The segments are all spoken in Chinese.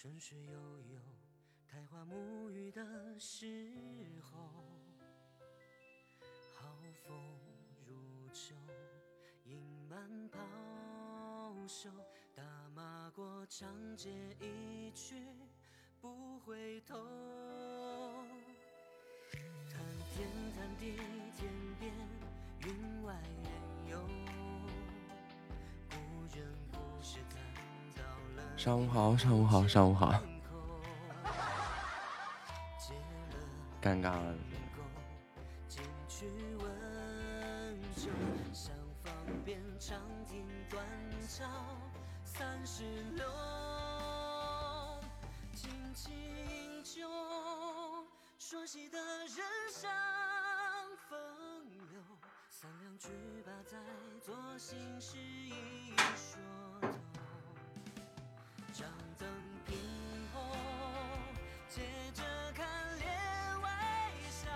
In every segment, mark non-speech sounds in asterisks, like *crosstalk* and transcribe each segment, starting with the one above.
春水悠悠，苔花沐浴的时候，好风如秋，盈满抛手，打马过长街一去不回头。谈天谈地，天上午好，上午好，上午好，门口，借了尴尬了。够，进去温酒，厢房边长亭断桥三十六，轻轻酒，说戏的人像风流，三两句吧，在做心事一说掌灯平后，接着看帘外小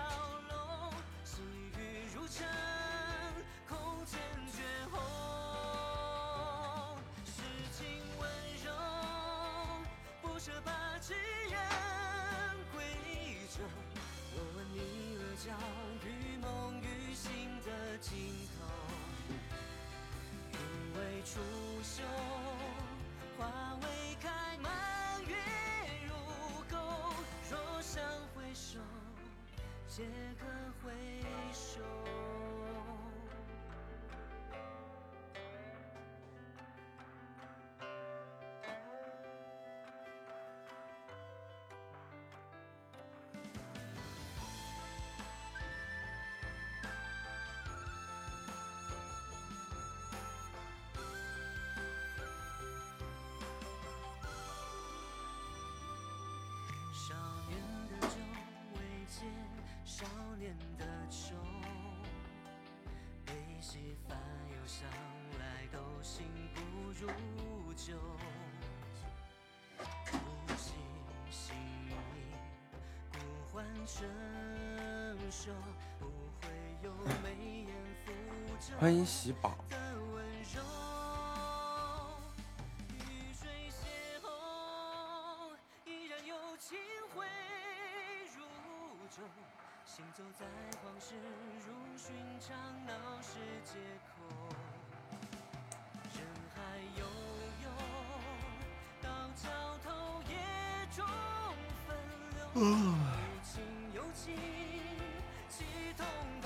楼，细雨如尘，空前绝红。诗情温柔，不舍把痴人归舟。我问你了，叫于梦于醒的尽头。云未出岫，花未，满月如钩。若想回首，皆可回首。年的愁，悲喜烦忧想来都心不如旧。不惜心意，故换成熟，不会有眉眼抚皱。欢迎喜宝，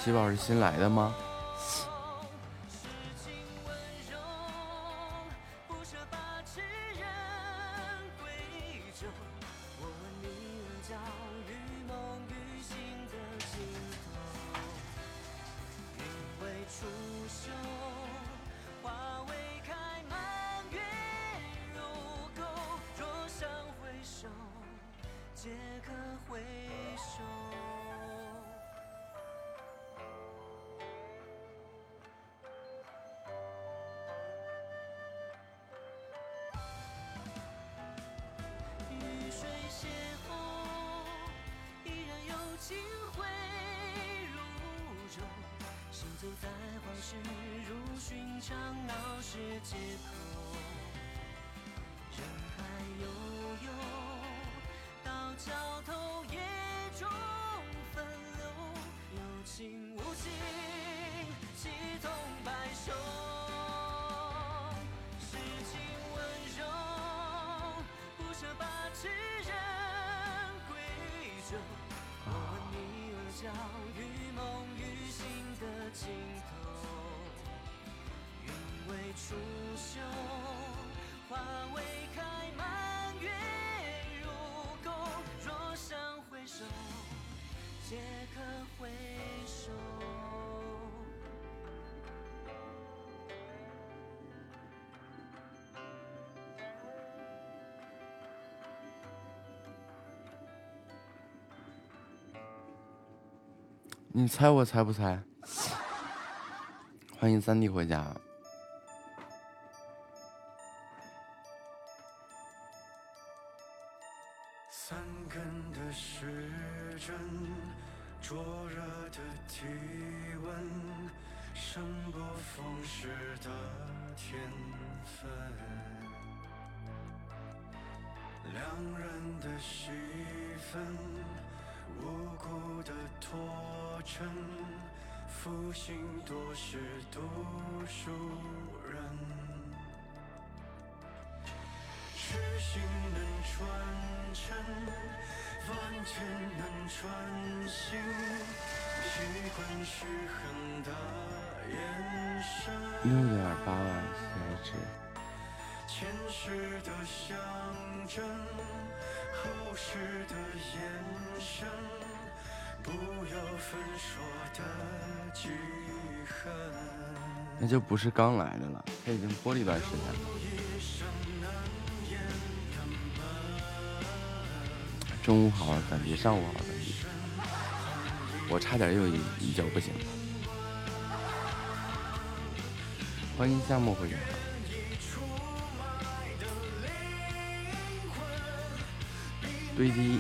喜宝是新来的吗？你猜我猜不猜？*laughs* 欢迎三弟回家。是刚来的了，他已经播了一段时间了。中午好，感觉上午好，感觉我差点又一觉不行了。欢迎夏末回员，堆积。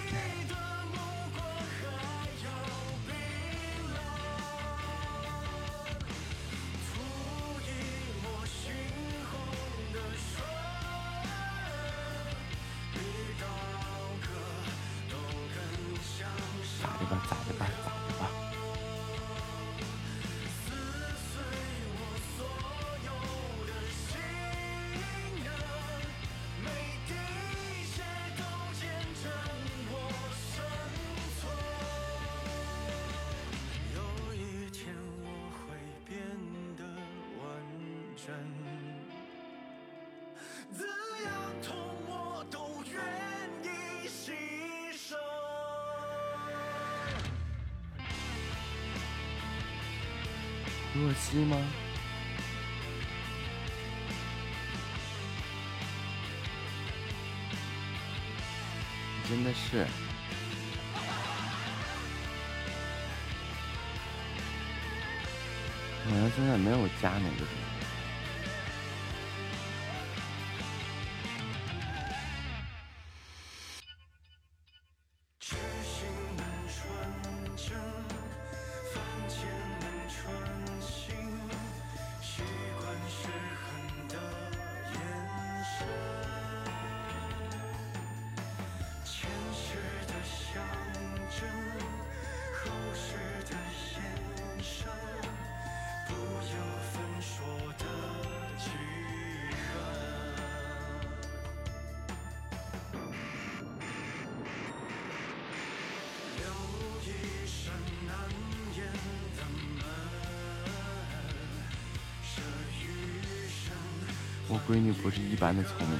不是一般的聪明。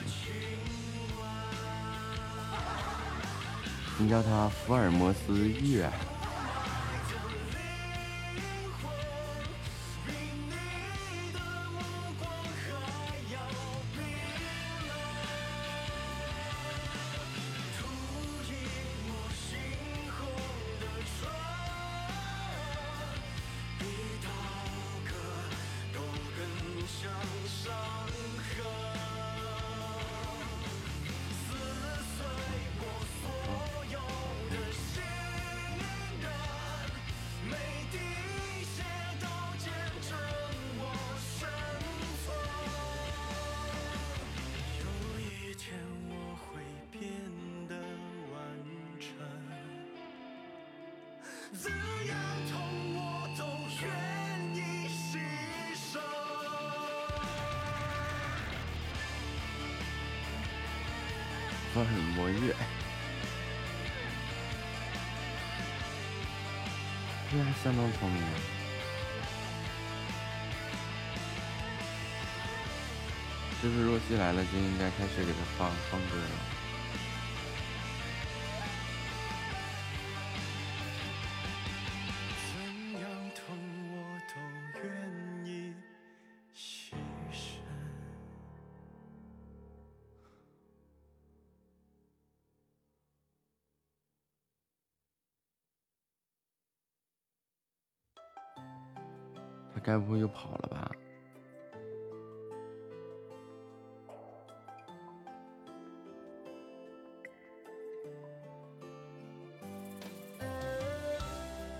你叫他福尔摩斯玉啊。很魔芋，这还相当聪明啊。就是若曦来了，就应该开始给他放放歌了。该不会又跑了吧？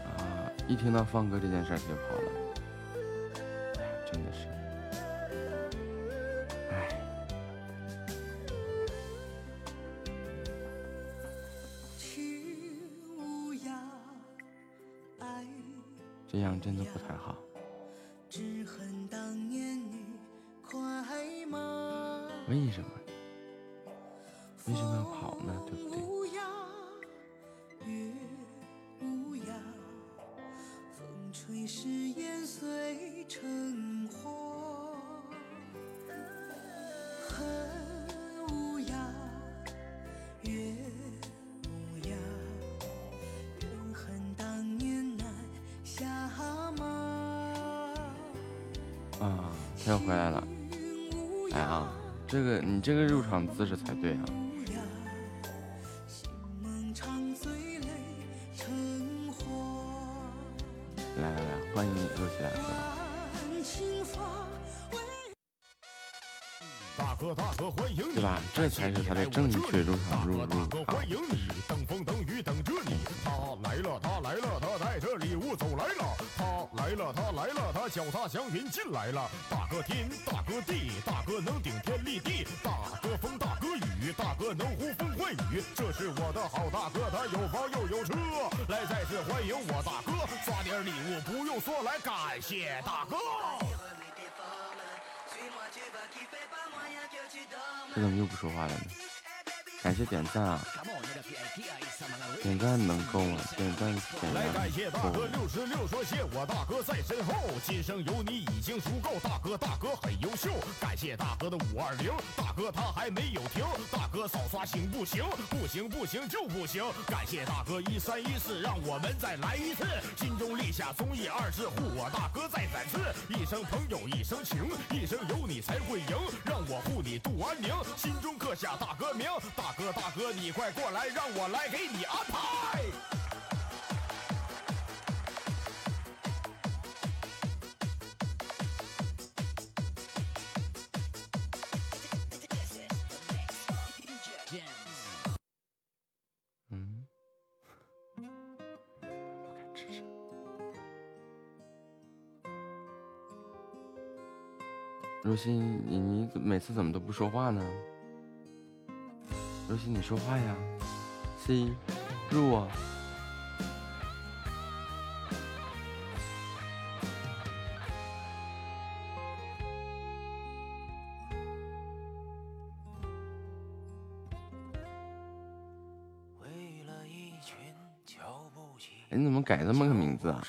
啊，一听到放歌这件事儿，他就跑了。这个入场姿势才对啊。来来来，欢迎你若曦来哥。大哥大哥欢迎你，对吧这才是他的正确入场入大哥大哥欢迎你，等风等雨等着你。他来了，他来了，他带着礼物走来了。他来了，他来了，他脚踏祥云进来了。大哥天，大好大哥，他有房又有车。来，再次欢迎我大哥，刷点礼物不用说，来感谢大哥。这怎么又不说话了呢？感谢点赞啊！点赞能够吗？点赞点来感谢大？哥六十六说谢我大哥在身后，今生有你已经足够，大哥大哥很优秀，感谢大哥的五二零，大哥他还没有停，大哥少刷行不行？不行不行就不行，感谢大哥一三一四，让我们再来一次，心中立下忠义二字护我大哥再展翅，一生朋友一生情，一生有你才会赢，让我护你度安宁，心中刻下大哥名，大哥大哥你快过来，让我来给你安排。嗯，不敢吱声。若曦，你你每次怎么都不说话呢？若曦，你说话呀！C，入啊！为了一群瞧不起哎，你怎么改这么个名字啊？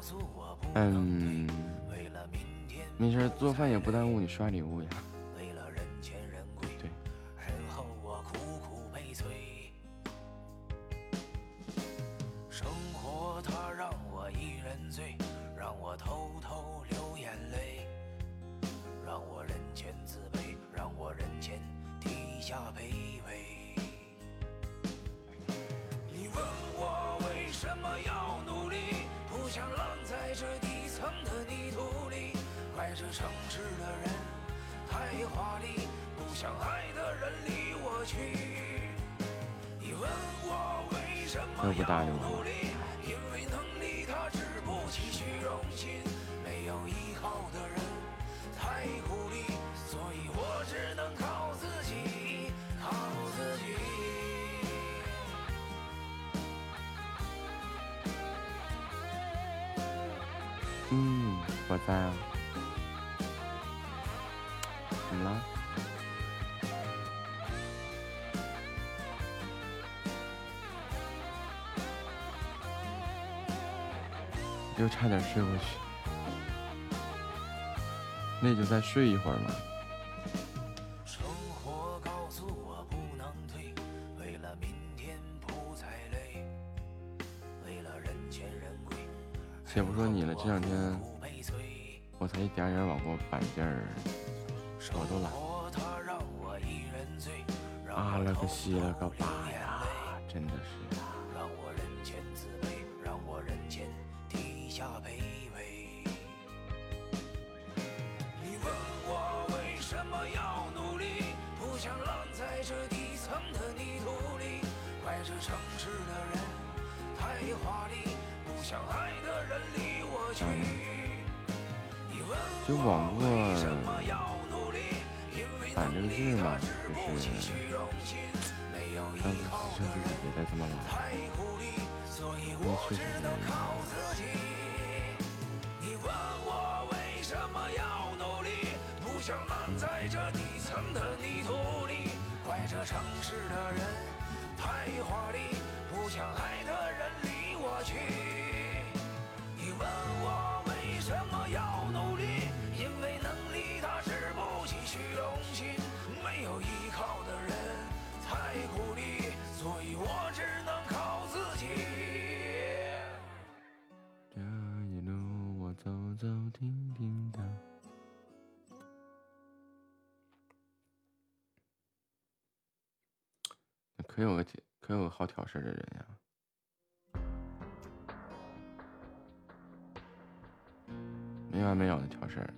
诉我不能退，嗯，为了明天没事，做饭也不耽误你刷礼物呀。差点睡过去，那就再睡一会儿嘛。生活告诉我不能退，为了明天不再累，为了人前人贵。且不说你了，这两天。我才一点点往过摆劲儿，我都懒。啊了个西了个偷可有个挑可有个好挑事儿的人呀，没完没了的挑事儿。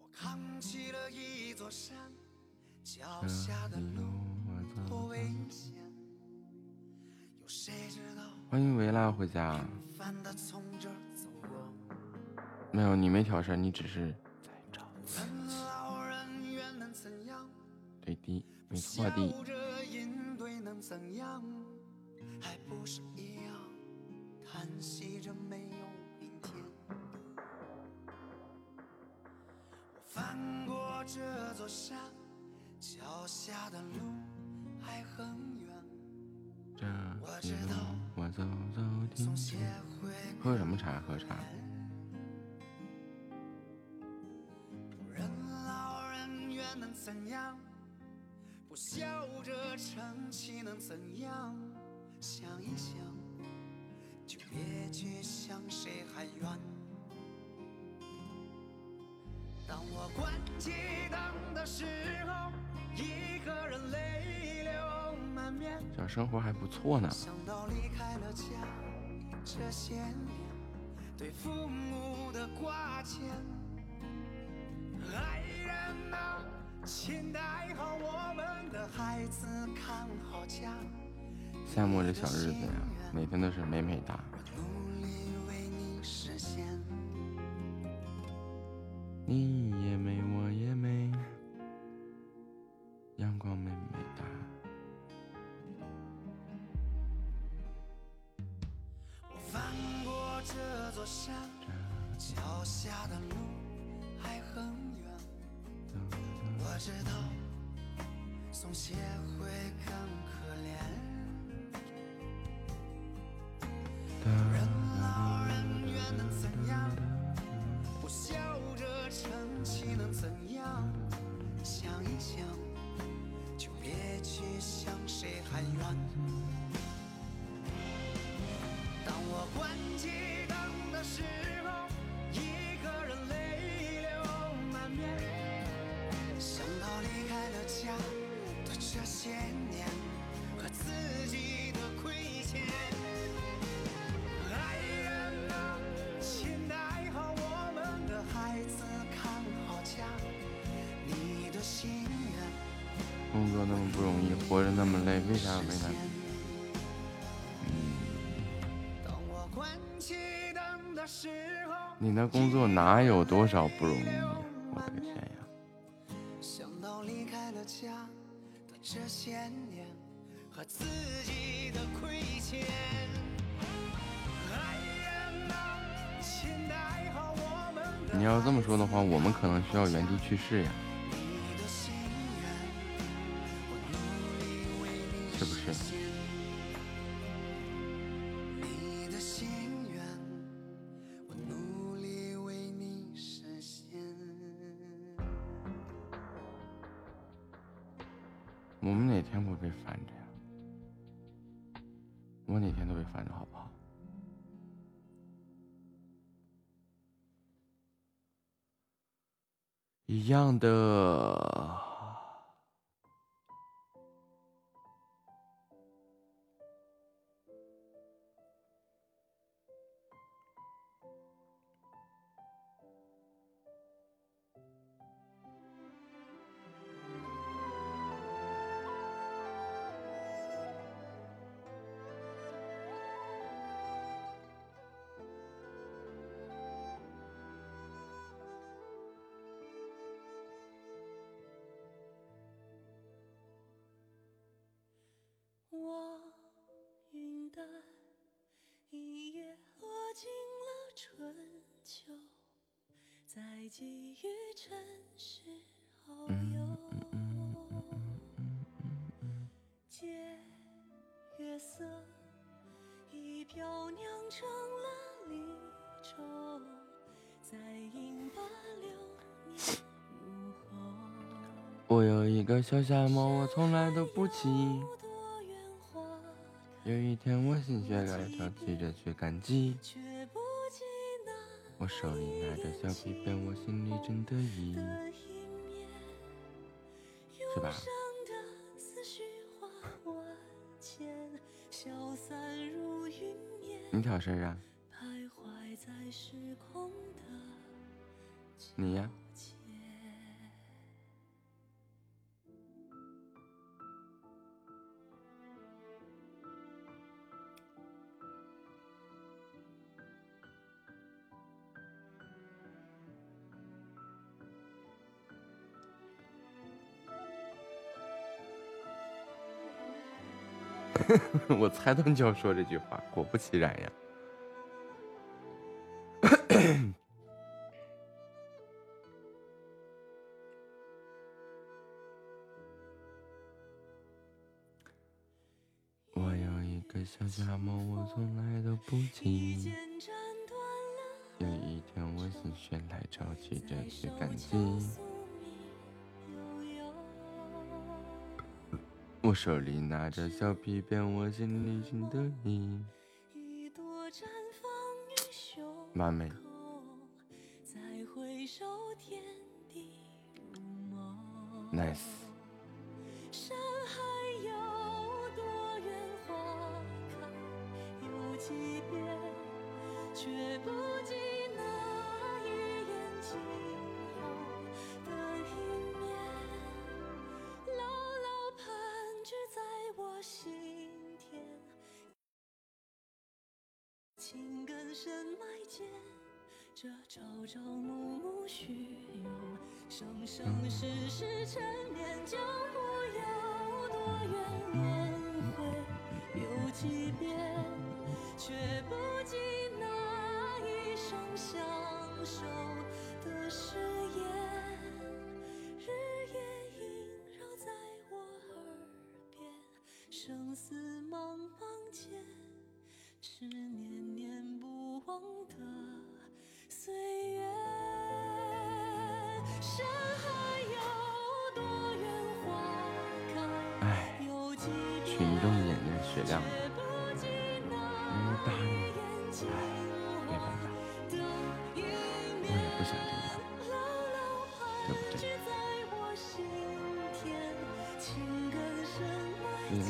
我扛起了一座山，脚下的路多危。险，有谁知道欢迎维拉回家。烦的从这儿？没有，你没挑事，你只是在找人老人院能怎样？对的，没错笑的。着应对能怎样？还不是一样，叹息着没有明天。我翻过这座山，脚下的路还很远，这我一路知道我走走停总学停。会喝什么茶？喝茶。怎样？不笑着撑起能怎样？想一想，就别去想谁还远。当我关机灯的时候，一个人泪流满面。小生活还不错呢。想到离开了家，这些年对父母的挂牵，爱人啊，请带好我们的孩子，看好家。羡慕这小日子呀，每天都是美美哒。我努力为你实现。你也美，我也美，阳光美美哒。我翻过这座山，脚下的路还很我知道，松懈会更可怜。作那么不容易，活着那么累，为啥为难？你那工作哪有多少不容易呀？我的个天呀！想到离开了家的这些年和自己的亏欠，你要这么说的话，我们可能需要原地去世呀，是不是？我们哪天不被烦着呀？我哪天都被烦着，好不好？一样的。的一夜落进了春秋，再寄予尘世遨游。借月色，一瓢酿成了离愁，再饮把流年。我有一个小夏梦，我从来都不起。有一天我心血来潮，急着去赶集。我手里拿着小皮鞭，我心里真得意。是吧 *laughs* 你挑事儿啊？你呀？纠 *laughs* 我猜到你就要说这句话，果不其然呀。我有一个小家梦，我从来都不一急。有一天我心血来潮，急着去赶集。我手里拿着小皮鞭，我心里真得意。一朵绽放于胸妈美，口，再回首天地如梦。nice。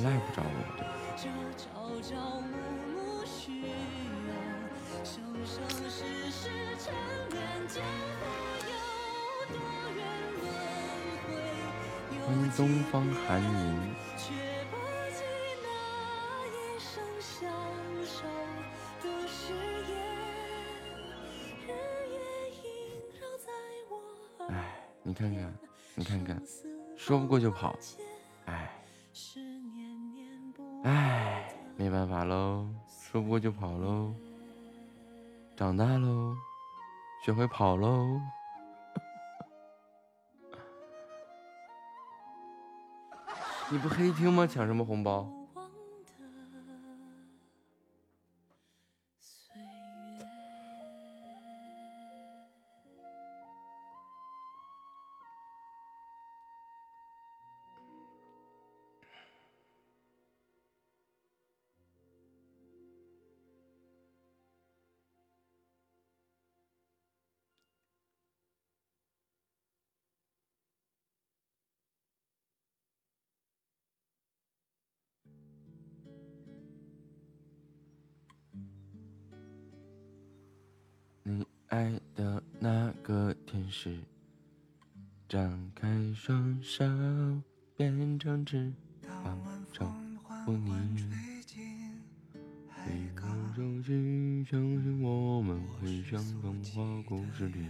赖不着我，对吧？这朝朝暮暮虚荣，生生世世缠绵，江湖有多远轮回有欢迎东方寒云，却不及那一生相守的誓言，日夜萦绕在我耳唉，你看看，你看看，说不过就跑我就跑喽，长大喽，学会跑喽。*laughs* 你不黑听吗？抢什么红包？个天使，张开双手，变成翅膀守护你。一个周期，相信我们会像童话故事里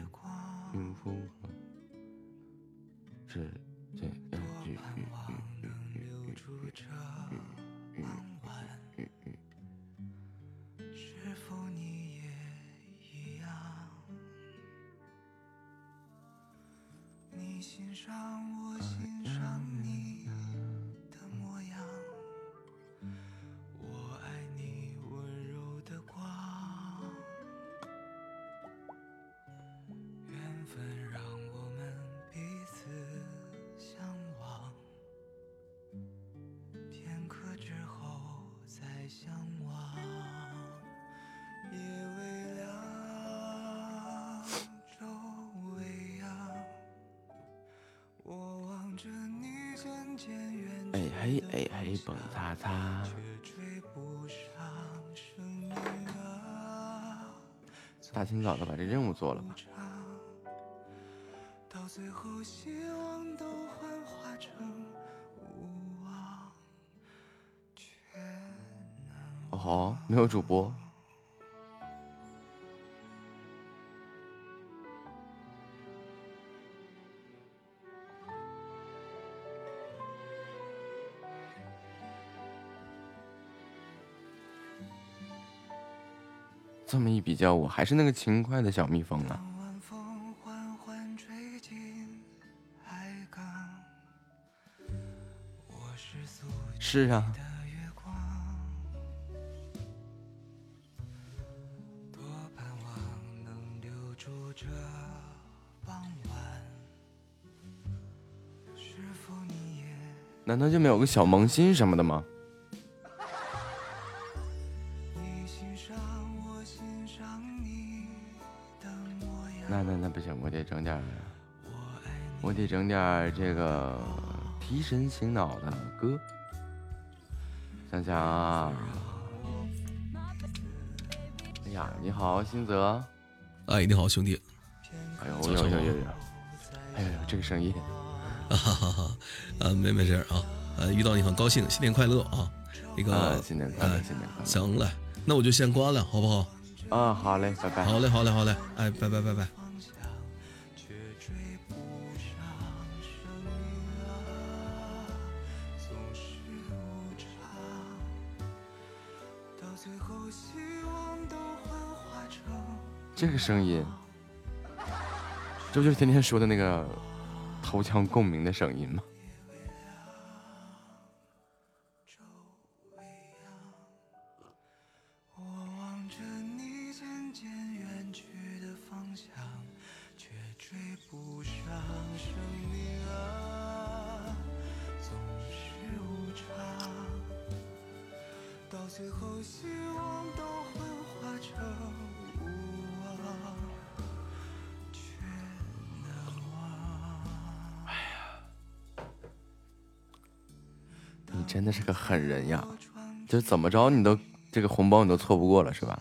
幸福和是这样继续。上我心哎嘿哎嘿，蹦擦擦，大清早的把这任务做了吧。到最后希望都幻化成无望，哦吼，没有主播。这么一比较，我还是那个勤快的小蜜蜂啊。是啊，难道就没有个小萌新什么的吗？这个提神醒脑的歌。想想啊，哎呀，你好，新泽。哎，你好，兄弟。哎呦，早上好有有有有，哎呦呦，这个声音，啊哈哈哈，啊，没没事儿啊，呃，遇到你很高兴，新年快乐啊！那个，啊，新年快乐，哎新年快乐。行嘞，那我就先关了，好不好？啊，好嘞，拜拜。好嘞，好嘞，好嘞，哎，拜拜拜拜。这个声音，这不就是天天说的那个头腔共鸣的声音吗？就怎么着你都这个红包你都错不过了是吧？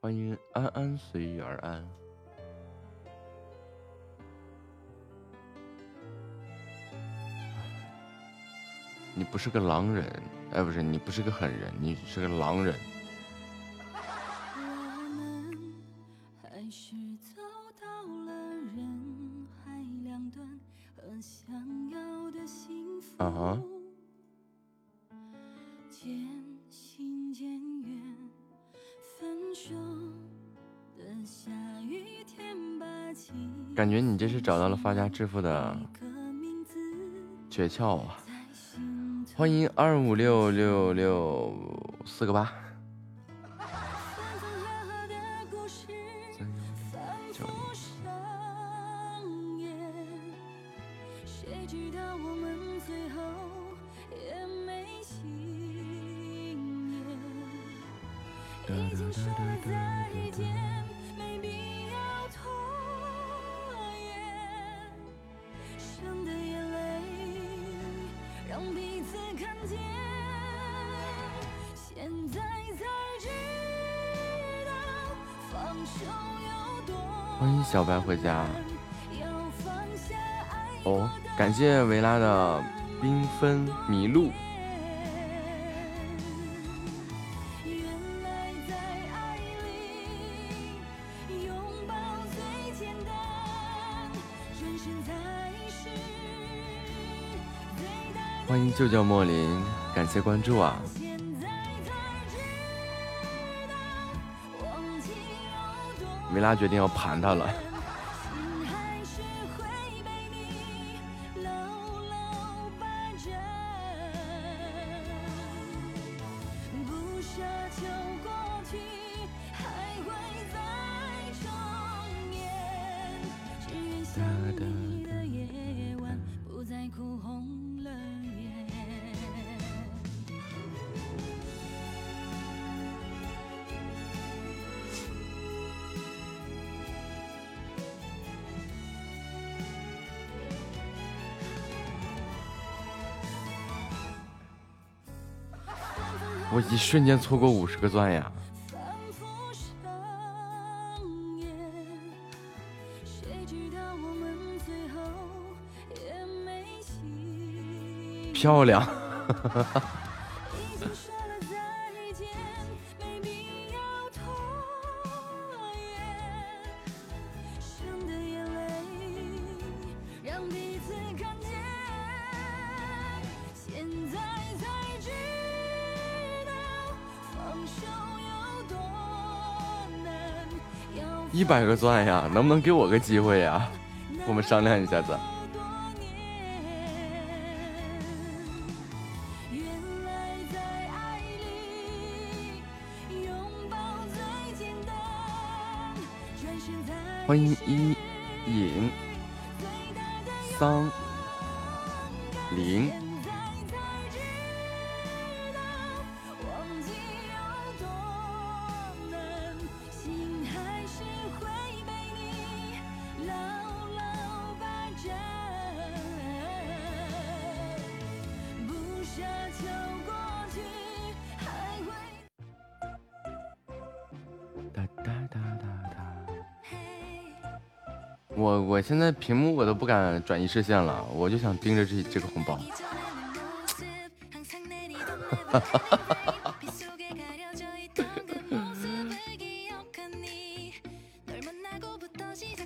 欢迎安安随遇而安。你不是个狼人，哎，不是，你不是个狠人，你是个狼人。我们还是走到了人海两端，和想要的幸福啊哈渐行渐远。分手的下雨天，把记忆感觉你这是找到了发家致富的诀窍啊！欢迎二五六六六四个八。大家哦，感谢维拉的缤纷麋鹿。欢迎舅舅莫林，感谢关注啊！维拉决定要盘他了。瞬间错过五十个钻呀！漂亮！一百个钻呀，能不能给我个机会呀？我们商量一下子。欢迎一影桑现在屏幕我都不敢转移视线了，我就想盯着这这个红包。*laughs*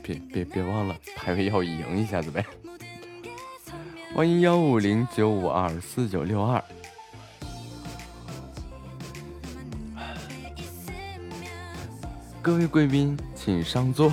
别别别忘了排位要赢一下子呗！欢迎幺五零九五二四九六二，各位贵宾请上座。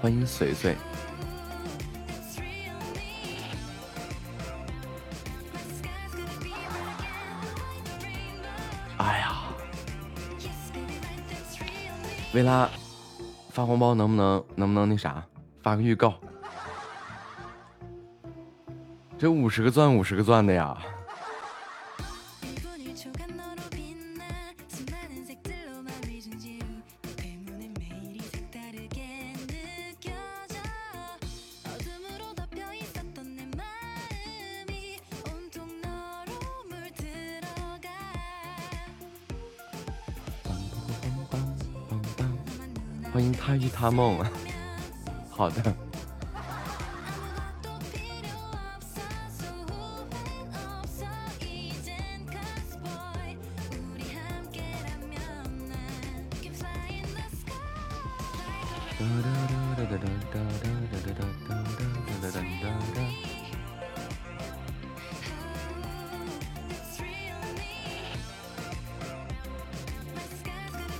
欢迎随随，哎呀，薇拉发红包能不能能不能那啥发个预告？这五十个钻五十个钻的呀！他梦，好的。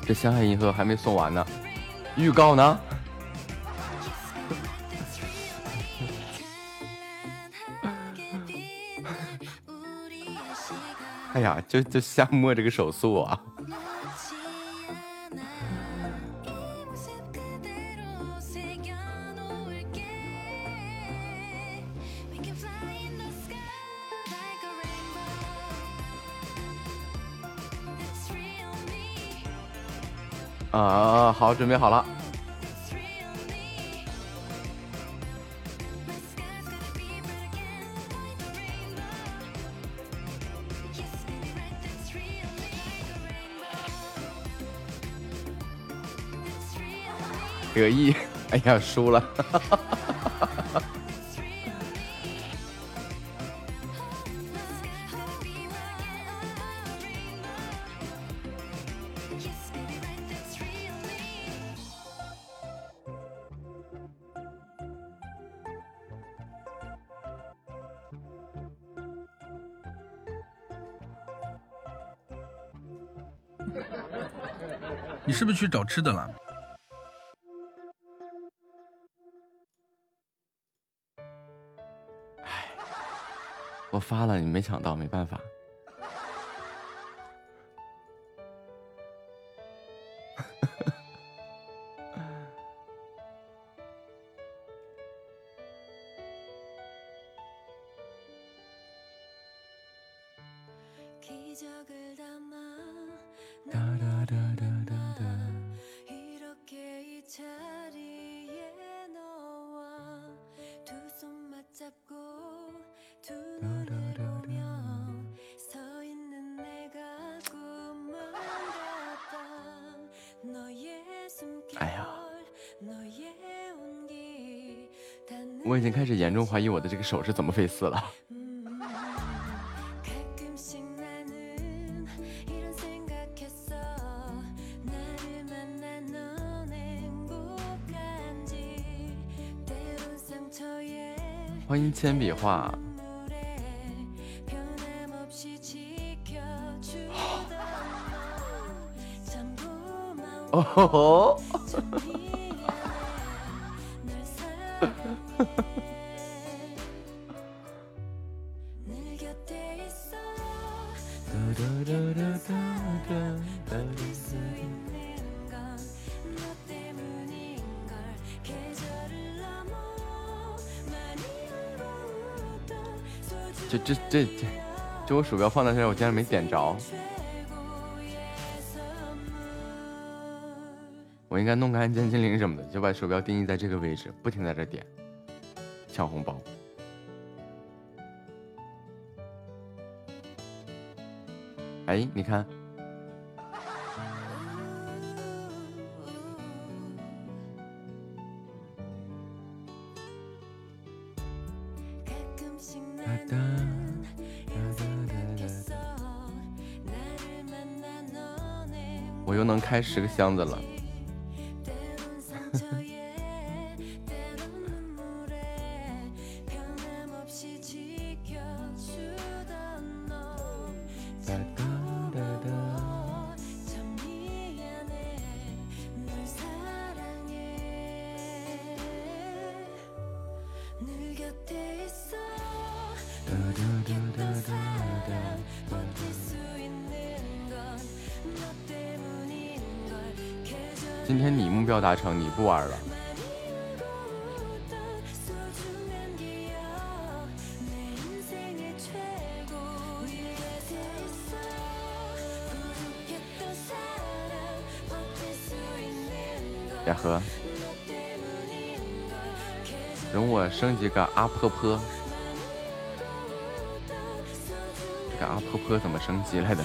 这香海银河还没送完呢。预告呢？*laughs* 哎呀，就就瞎摸这个手速啊！啊，好，准备好了。*laughs* 得意，哎呀，输了。*laughs* 是不是去找吃的了？哎，我发了你没抢到，没办法。开始严重怀疑我的这个手是怎么废丝了。欢迎铅笔画。哦吼吼。就这这这，就我鼠标放在这，我竟然没点着。我应该弄个按键精灵什么的，就把鼠标定义在这个位置，不停在这点，抢红包。哎，你看。能开十个箱子了。不玩了。雅和，容我升级个阿婆婆。这个阿婆婆怎么升级来的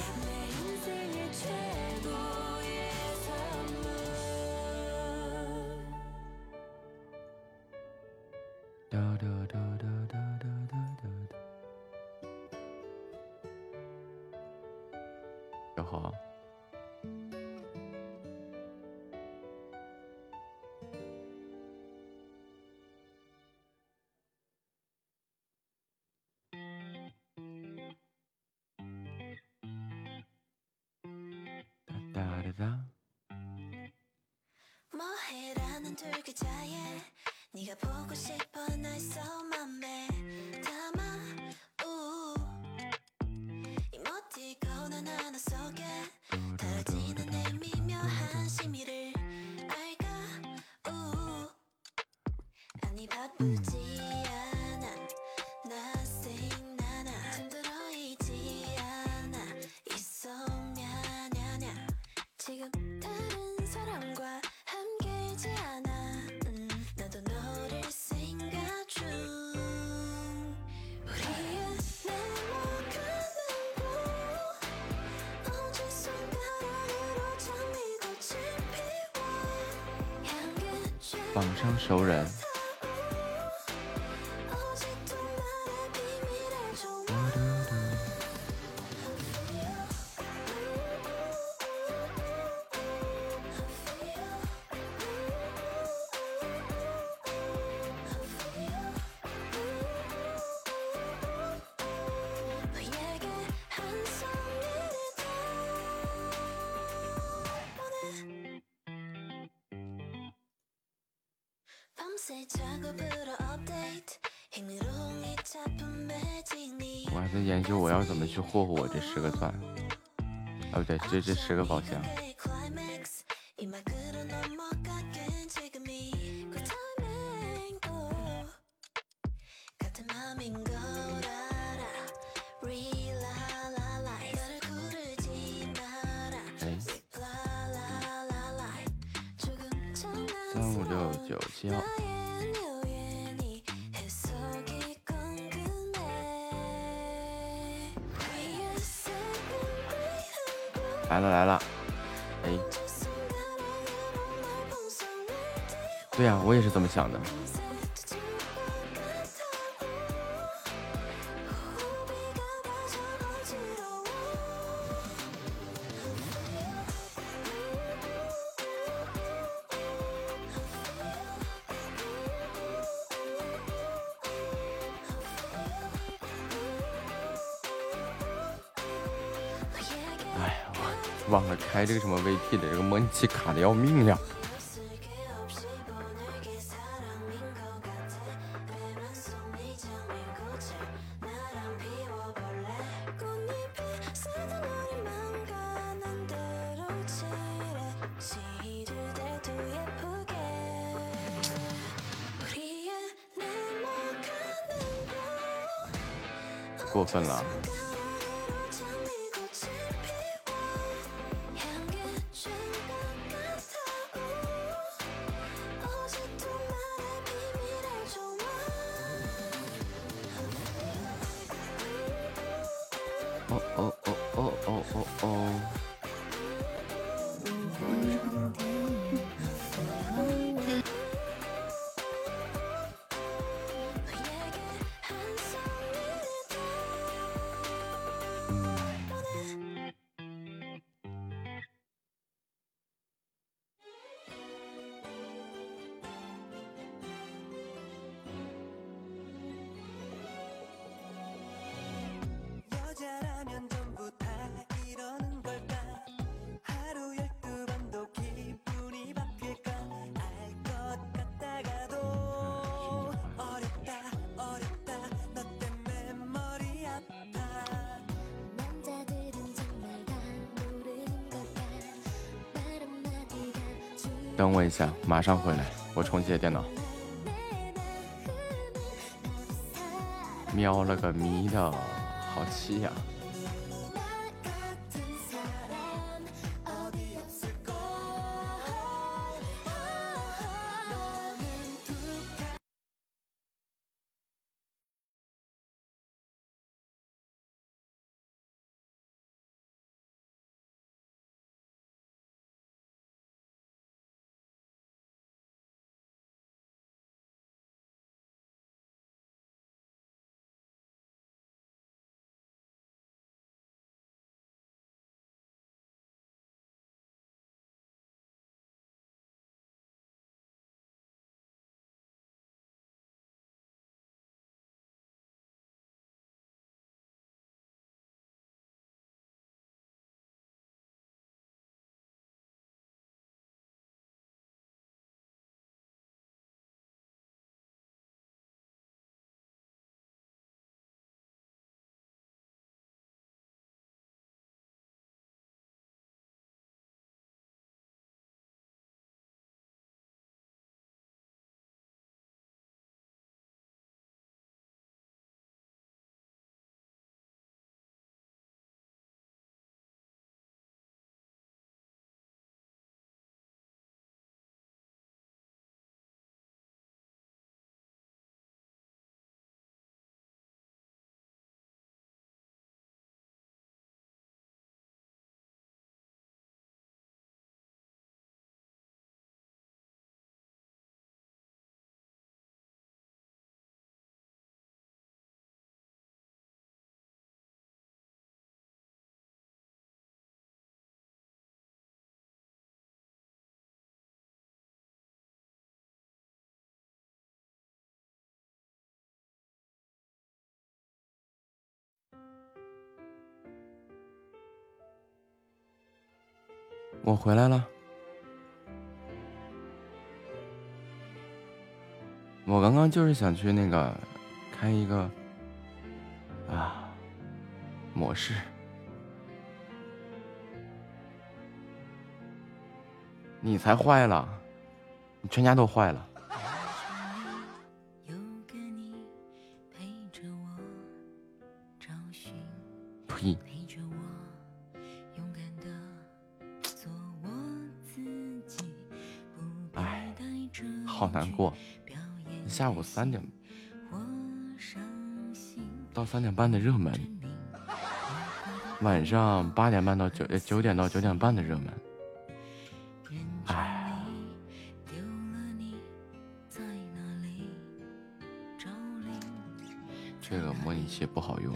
这十个钻，啊不对，这这十个宝箱。来了来了，哎，对呀、我也是这么想的。开这个什么 V T 的，这个模拟器卡的要命呀。马上回来，我重启电脑。喵了个咪的，好气呀、我回来了。我刚刚就是想去那个开一个啊模式，你才坏了，你全家都坏了。下午三点到三点半的热门，晚上八点半到九九点到九点半的热门。哎，这个模拟器不好用。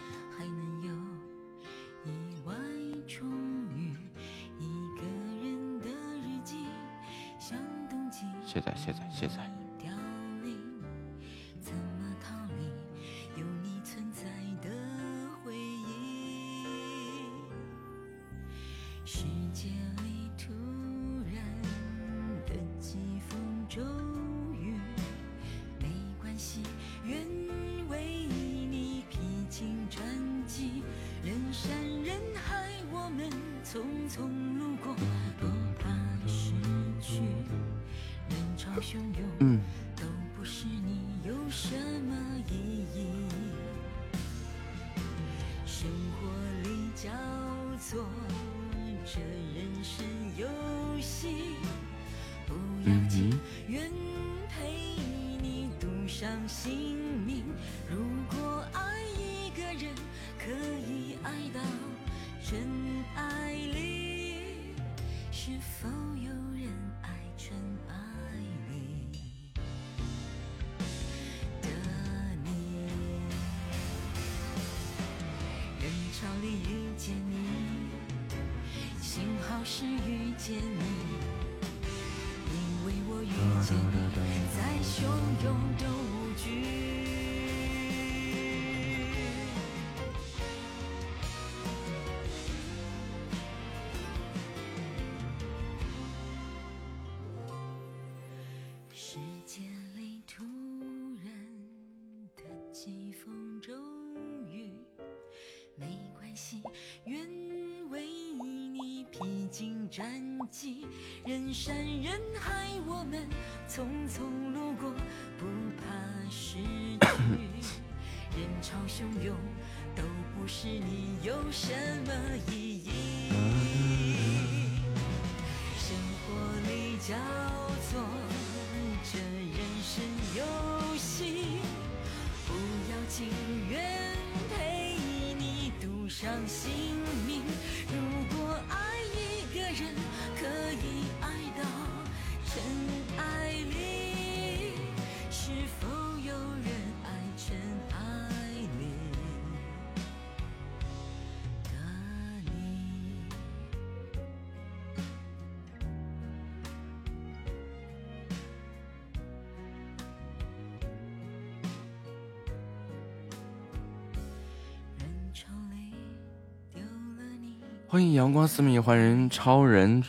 阳光四米欢迎超人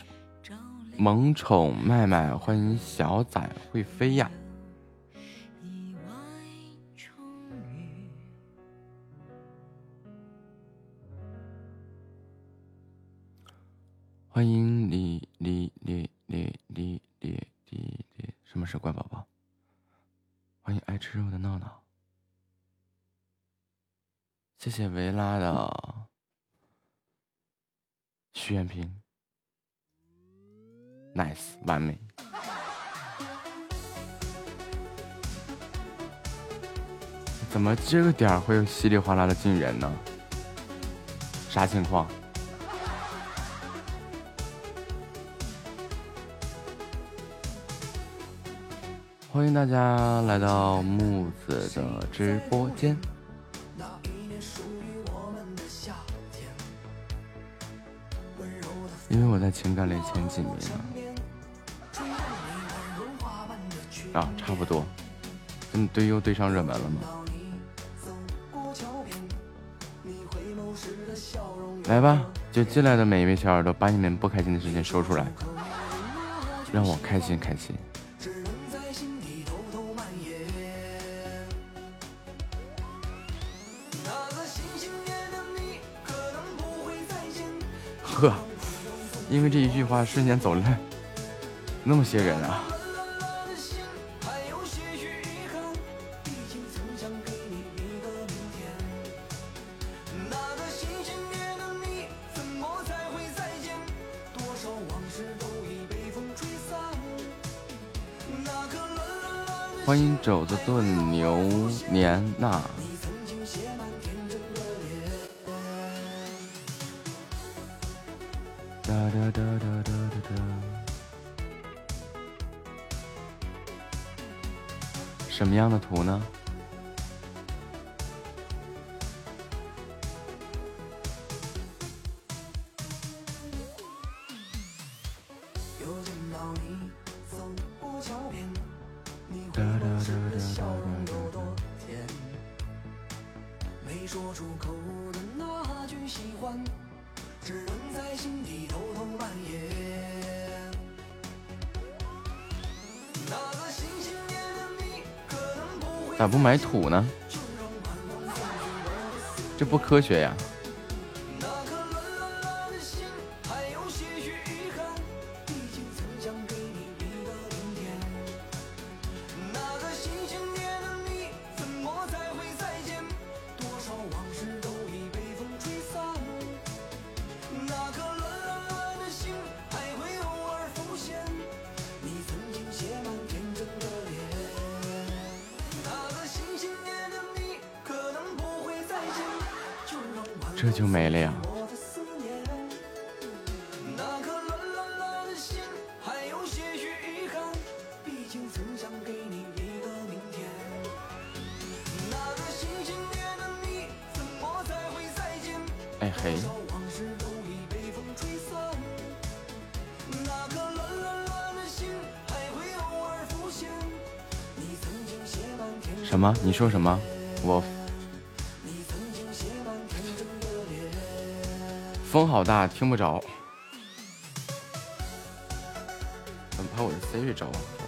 萌宠麦麦，欢迎小崽会飞呀！欢迎李李李李李李李李，什么是乖宝宝？欢迎爱吃肉的闹闹，谢谢维拉的。许愿瓶，nice，完美。怎么这个点儿会稀里哗啦的进人呢？啥情况？欢迎大家来到木子的直播间。我在情感类前几名啊，差不多，嗯，对，又对上热门了吗？来吧，就进来的每一位小耳朵，把你们不开心的事情说出来，让我开心开心。因为这一句话，瞬间走了那么些人啊。欢迎肘子炖牛年呐。 보나? 不埋土呢？这不科学呀。你说什么？我风好大听不着。怎么把我的 siri 找我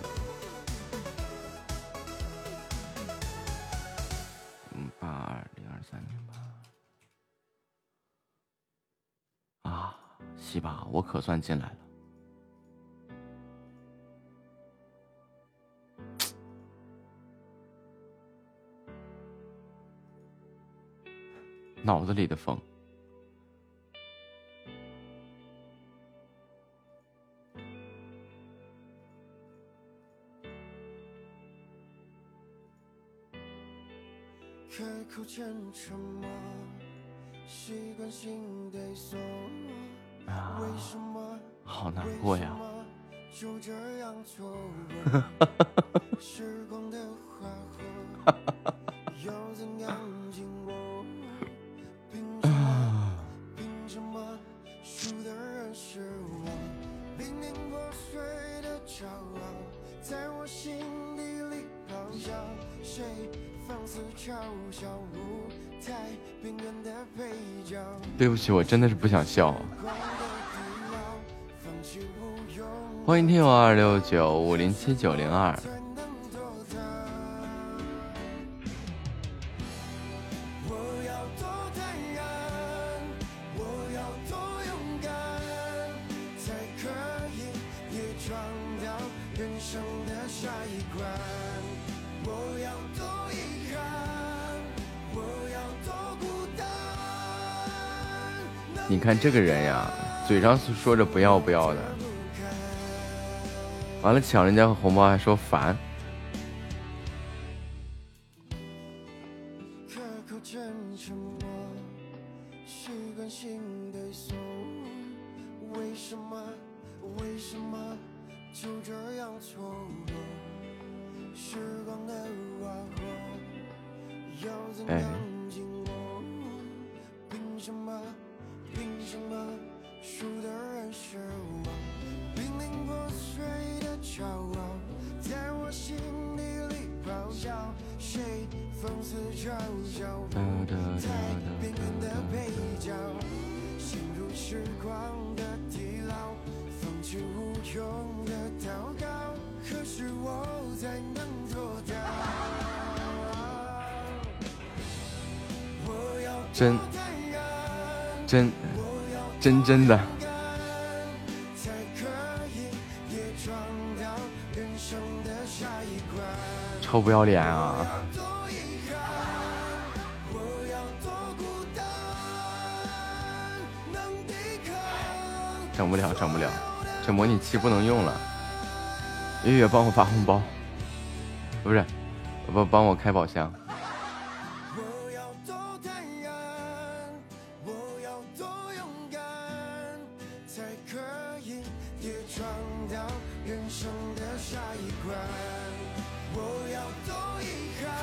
脑子里的风。开口习惯性的为什么好难过呀。就这样错 *laughs* 过时光的花火 *laughs* 怎样经过对不起，我真的是不想笑。欢迎听友二六九五零七九零二。你看这个人呀嘴上说着不要不要的。完了抢人家红包还说烦。脸啊。整不了，整不了，这模拟器不能用了。月月帮我发红包，不是，不帮我开宝箱。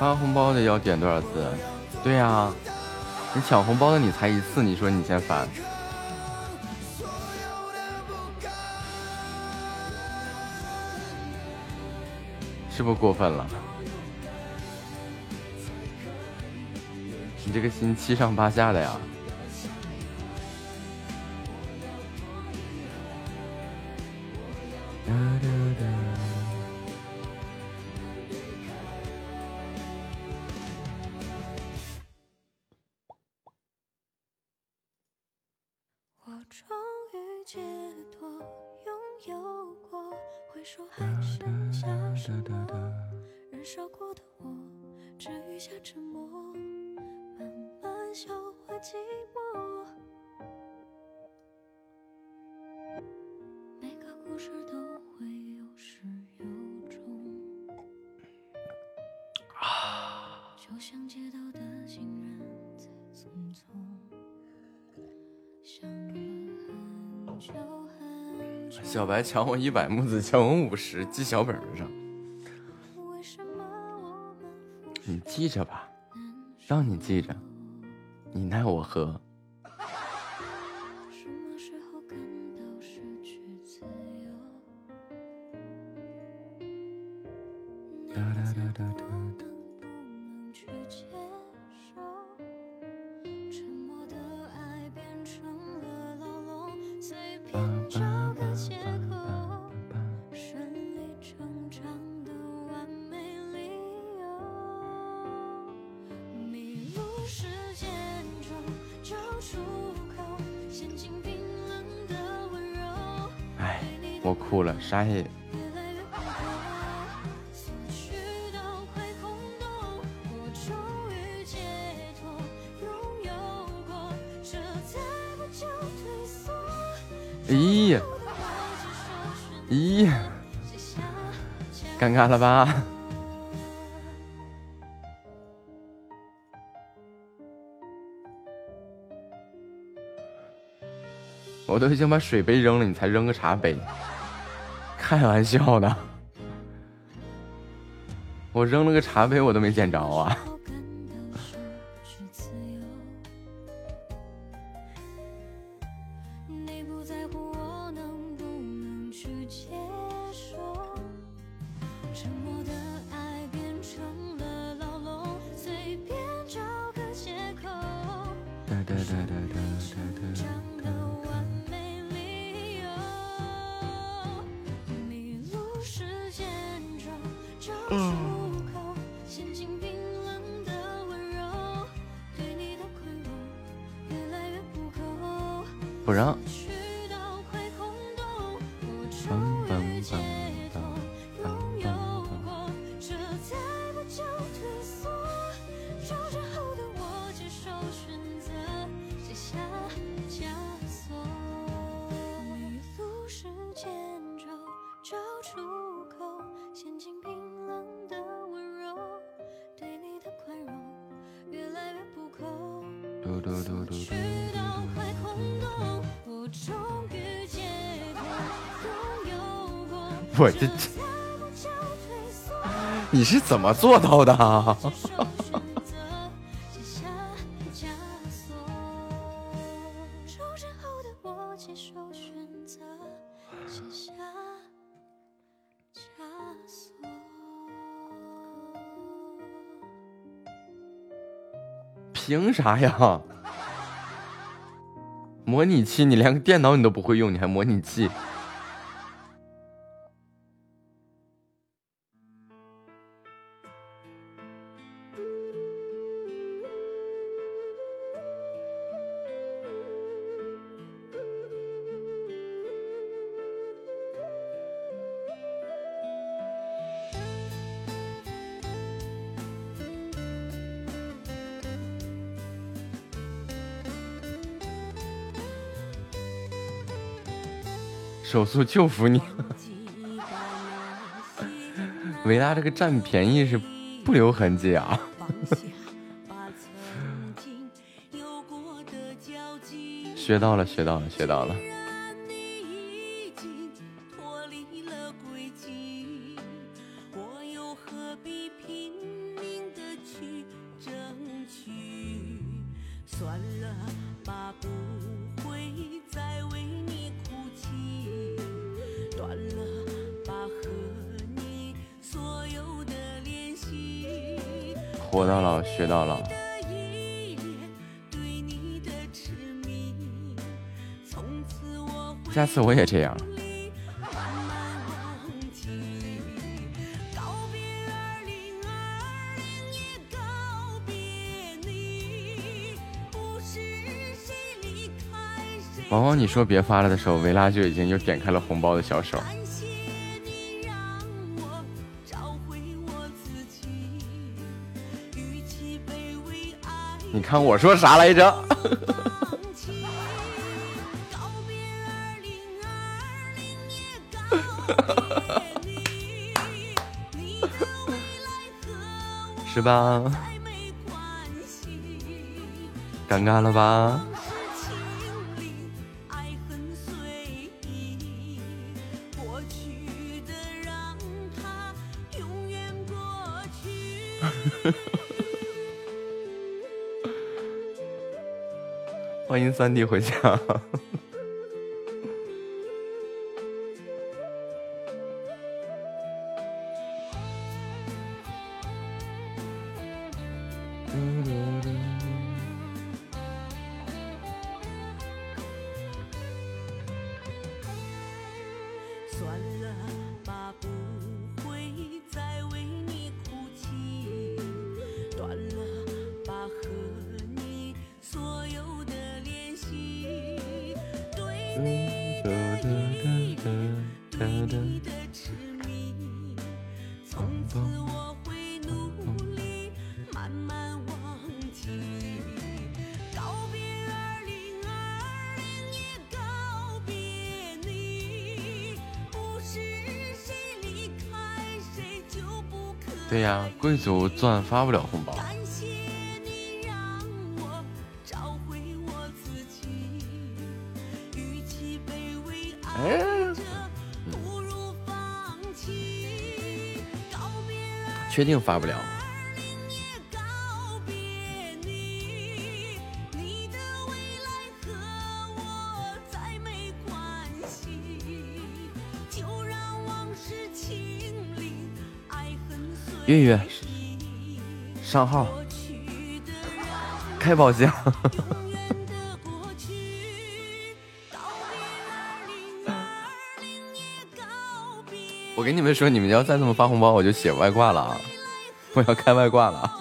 发红包的要点多少次？对呀，你抢红包的你才一次，你说你嫌烦，是不是过分了？你这个心七上八下的呀。抢我一百木子，抢我五十，记小本本上。你记着吧，让你记着，你奈我何？哒哒哒哒哒哒。不能去见。我哭了，啥也。咦咦，尴尬了吧？*laughs* 我都已经把水杯扔了，你才扔个茶杯。开玩笑的我扔了个茶杯我都没捡着啊。我这，*laughs* 你是怎么做到的？*laughs* 凭啥呀？模拟器，你连个电脑你都不会用，你还模拟器。手速就服你。*laughs* 维拉这个占便宜是不留痕迹啊！学到了，学到了，学到了。学到了。下次我也这样。往往你说别发了的时候，维拉就已经又点开了红包的小手。看我说啥来着？*laughs* 是吧？尴尬了吧？欢迎三弟回家。呀，贵族钻发不了红包。感谢你让我找回我自己，与其卑微爱着，不如放弃。告别确定发不了。月月上号开宝箱。*laughs* 我跟你们说，你们要再这么发红包，我就写外挂了啊！我要开外挂了。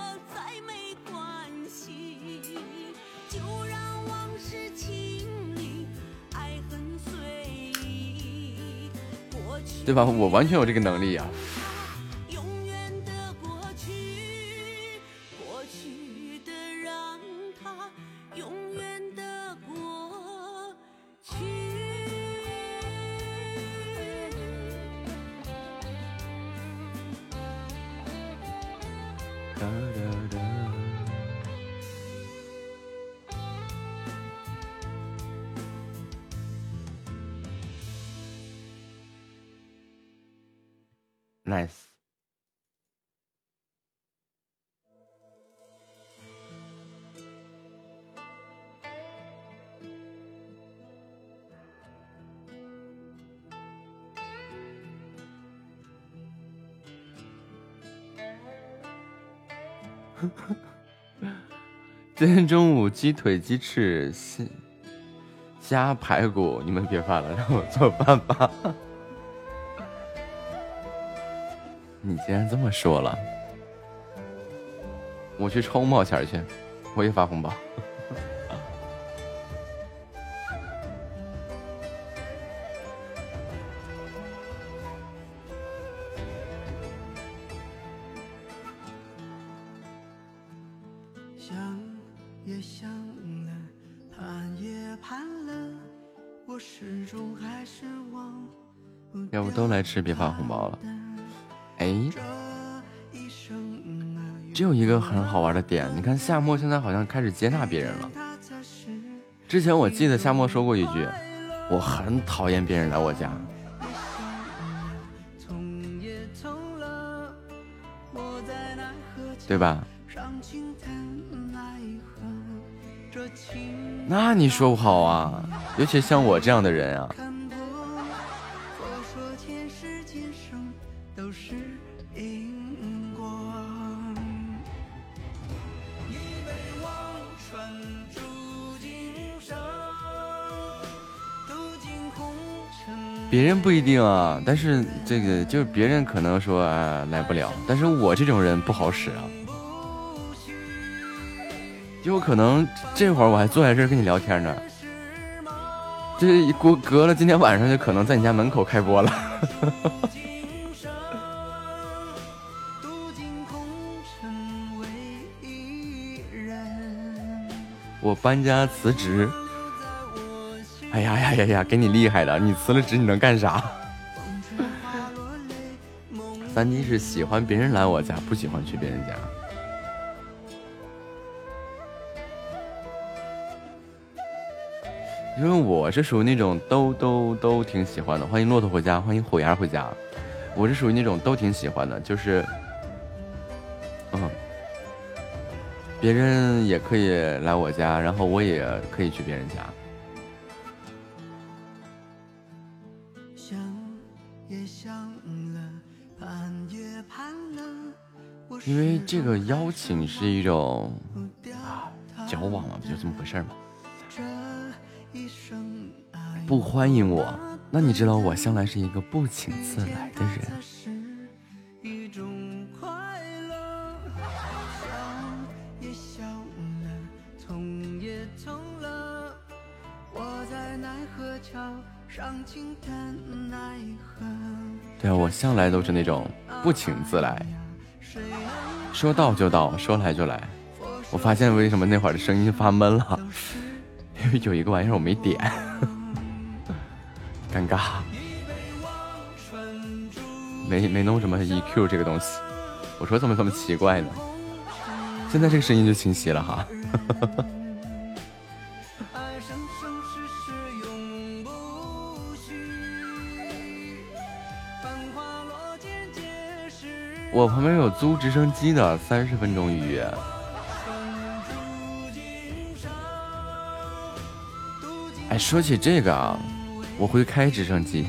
对吧？我完全有这个能力呀、今 *laughs* 天中午鸡腿、鸡翅、虾虾排骨，你们别发了，让我做饭吧。*laughs* 你既然这么说了，我去抽冒钱去，我也发红包。吃，别发红包了。哎，只有一个很好玩的点，你看夏末现在好像开始接纳别人了。之前我记得夏末说过一句，我很讨厌别人来我家，对吧？那你说不好啊，尤其像我这样的人啊。别人不一定啊，但是这个就是别人可能说啊来不了，但是我这种人不好使啊，就有可能这会儿我还坐在这儿跟你聊天呢，这过隔了今天晚上就可能在你家门口开播了。*laughs* 我搬家辞职。哎呀呀呀呀！给你厉害的，你辞了职你能干啥？三弟是喜欢别人来我家，不喜欢去别人家。因为我是属于那种都都都挺喜欢的。欢迎骆驼回家，欢迎虎牙回家。我是属于那种都挺喜欢的，就是，嗯，别人也可以来我家，然后我也可以去别人家。因为这个邀请是一种啊，交往嘛，不就这么回事嘛。不欢迎我，那你知道我向来是一个不请自来的人。对啊，我向来都是那种不请自来。说到就到，说来就来。我发现为什么那会儿的声音发闷了，因为有一个玩意儿我没点，*laughs* 尴尬，没没弄什么 EQ 这个东西。我说怎么这么奇怪呢？现在这个声音就清晰了哈。我旁边有租直升机的，三十分钟预约。哎，说起这个啊，我会开直升机。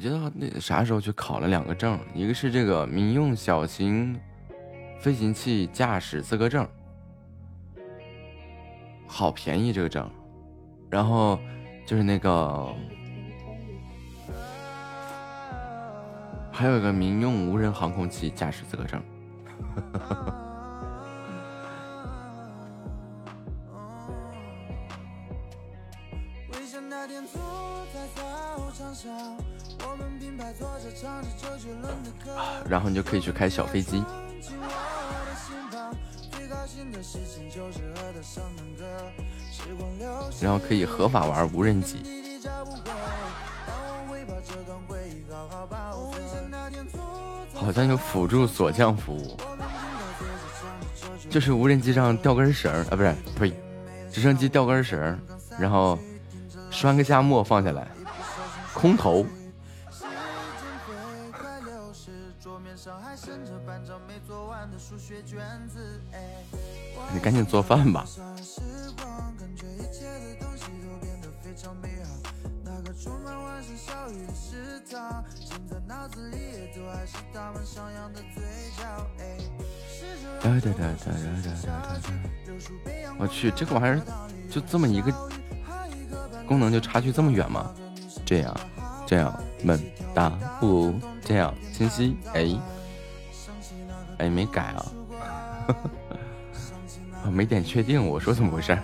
我觉得那啥时候去考了两个证？一个是这个民用小型飞行器驾驶资格证，好便宜这个证。然后就是那个，还有一个民用无人航空器驾驶资格证。*laughs* 然后你就可以去开小飞机，然后可以合法玩无人机，好像有辅助锁降服务，就是无人机上吊根绳啊，不是，呸，直升机吊根绳，然后拴个夏末放下来，空投。你赶紧做饭吧。我去，这个玩意儿就这么一个功能，就差距这么远吗？这样，这样，闷哒不？这样清晰？哎，哎，没改啊。我 *laughs* 没点确定我说怎么回事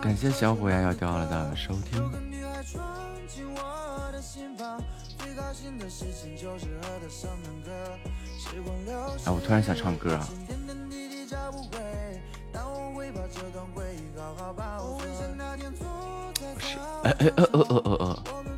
感谢小虎牙要掉了的收听哎我突然想唱歌啊。我会把这段回忆好好保哎哎，呃呃呃呃呃。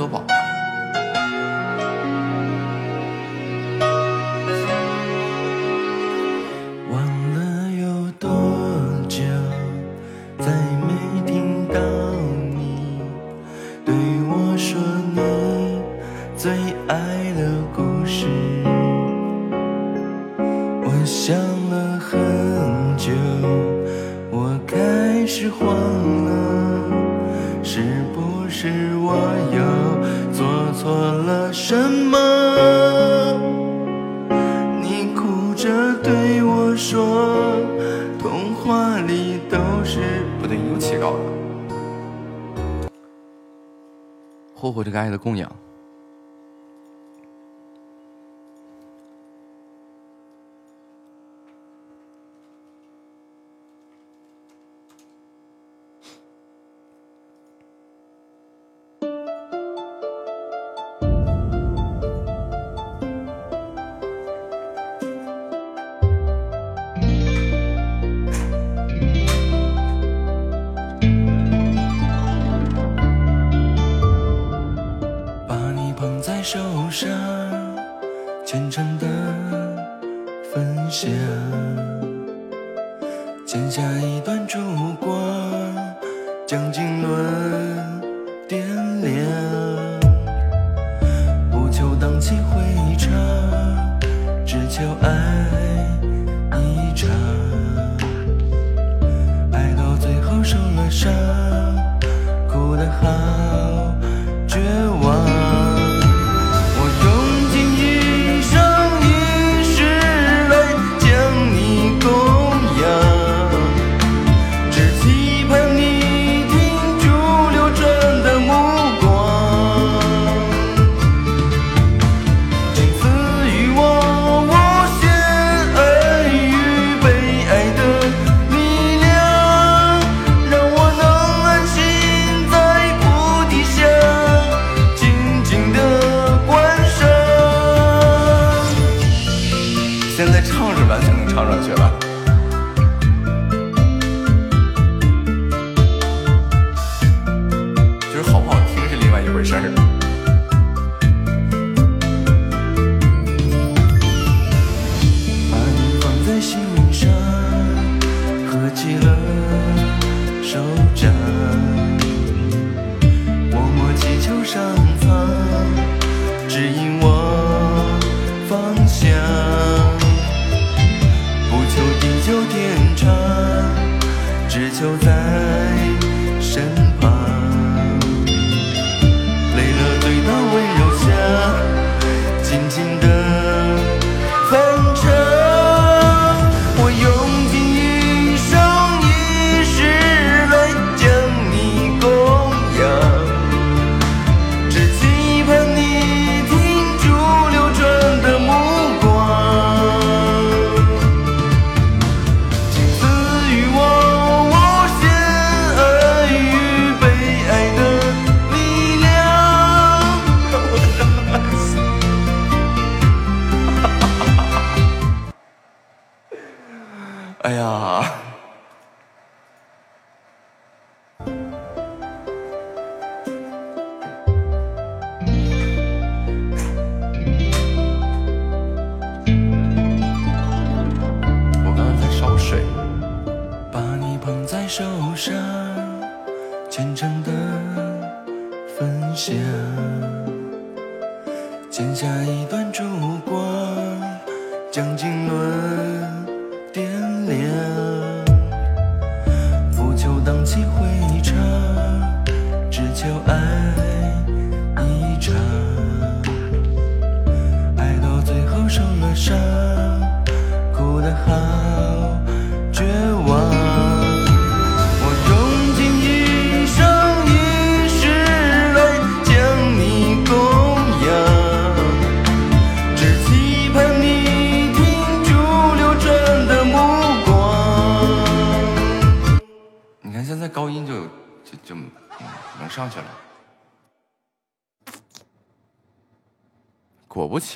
支宝。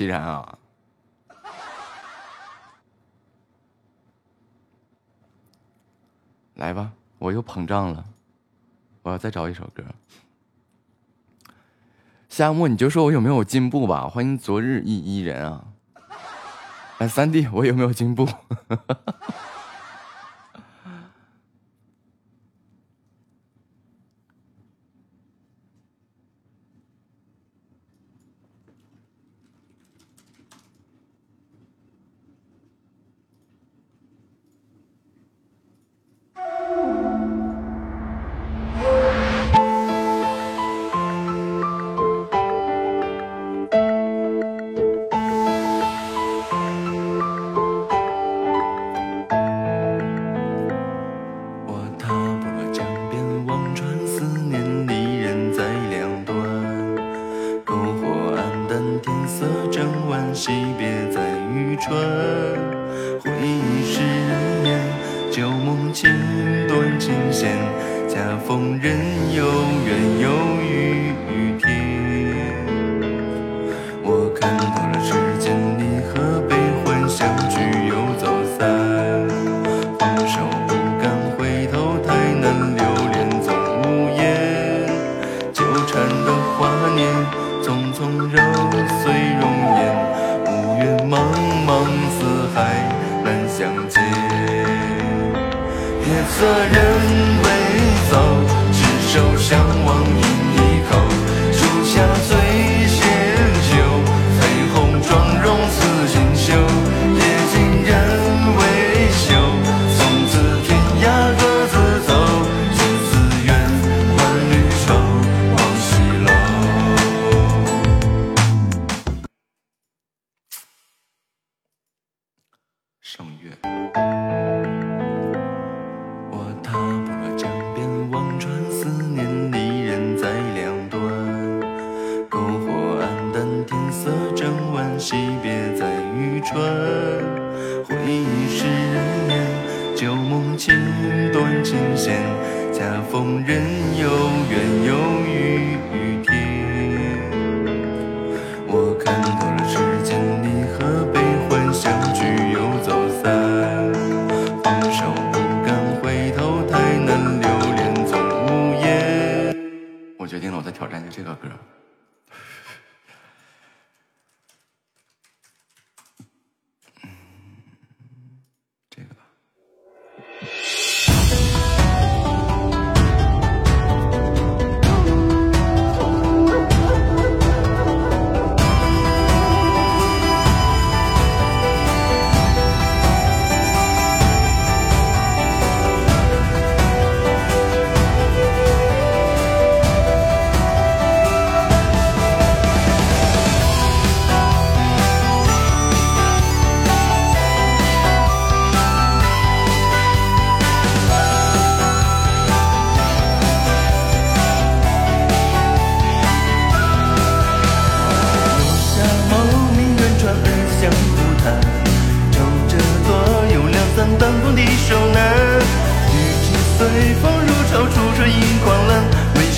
然啊。来吧，我又膨胀了，我要再找一首歌。夏沫，你就说我有没有进步吧？欢迎昨日一伊人啊！哎，三弟，我有没有进步？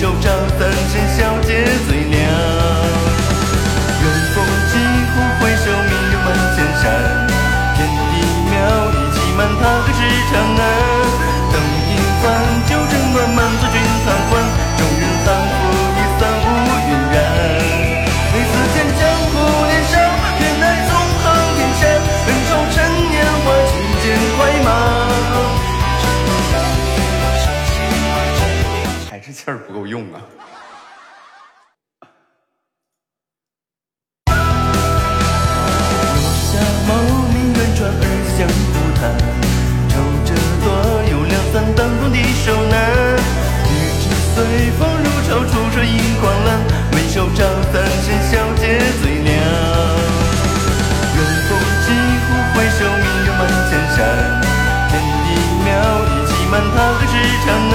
澜，微长安。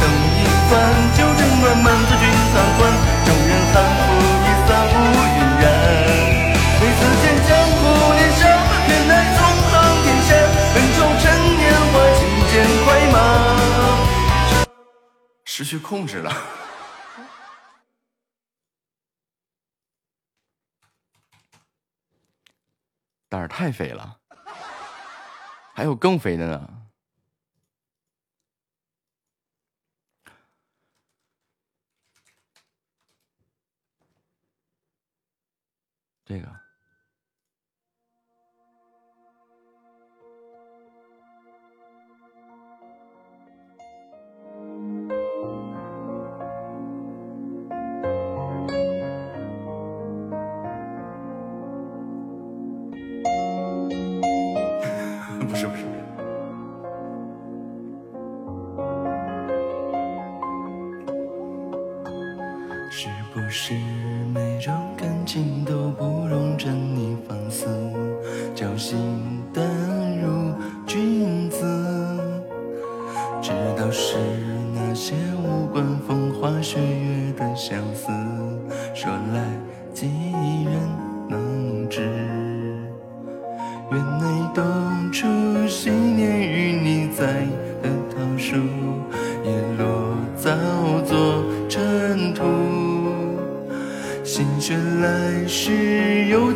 等一番，酒正暖，满座君贪欢。众人含糊，一散无云然。每次见江湖年少，偏爱纵横天下。恩仇趁年华，轻剑快马。失去控制了。*laughs* 胆儿太肥了，还有更肥的呢。这个。*laughs* 不是不是，是不是每种感情都不容沉溺放肆，交心淡如君子？知道是那些无关风花雪月的相思，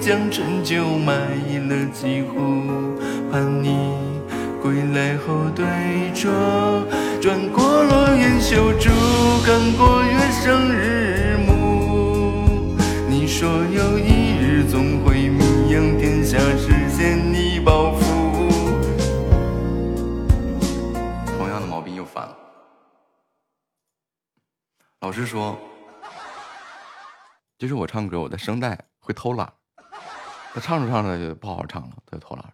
将陈酒埋了几壶，盼你归来后对酌。转过落雁修竹，看过月升日暮。你说有一日总会名扬天下，实现你抱负。同样的毛病又犯了。老师说，就是我唱歌，我的声带会偷懒，他唱着唱着就不好好唱了，他就偷懒了。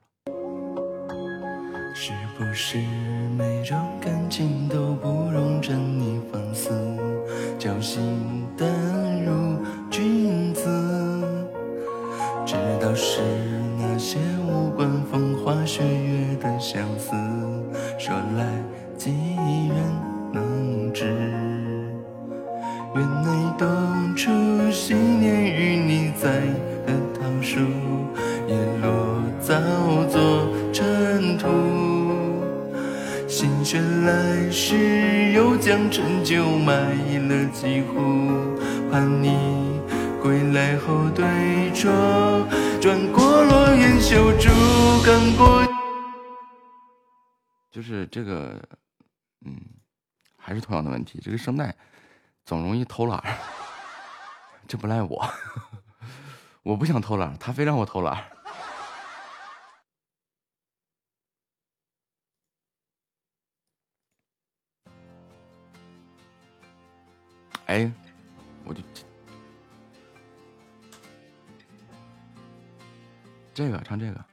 是不是每种感情都不容沉溺放肆，侥幸淡如君子？知道是那些无关风花雪月的相思，说来几人能知？原来当初昔年与你栽的桃树，叶落早作尘土。心心血来时，又将陈酒埋了几壶，盼你归来后对酌。转过落雁修竹，赶过。就是这个，嗯，还是同样的问题，这个声带总容易偷懒，*laughs* 这不赖我，我不想偷懒，他非让我偷懒。*laughs* 哎，我就这个唱这个。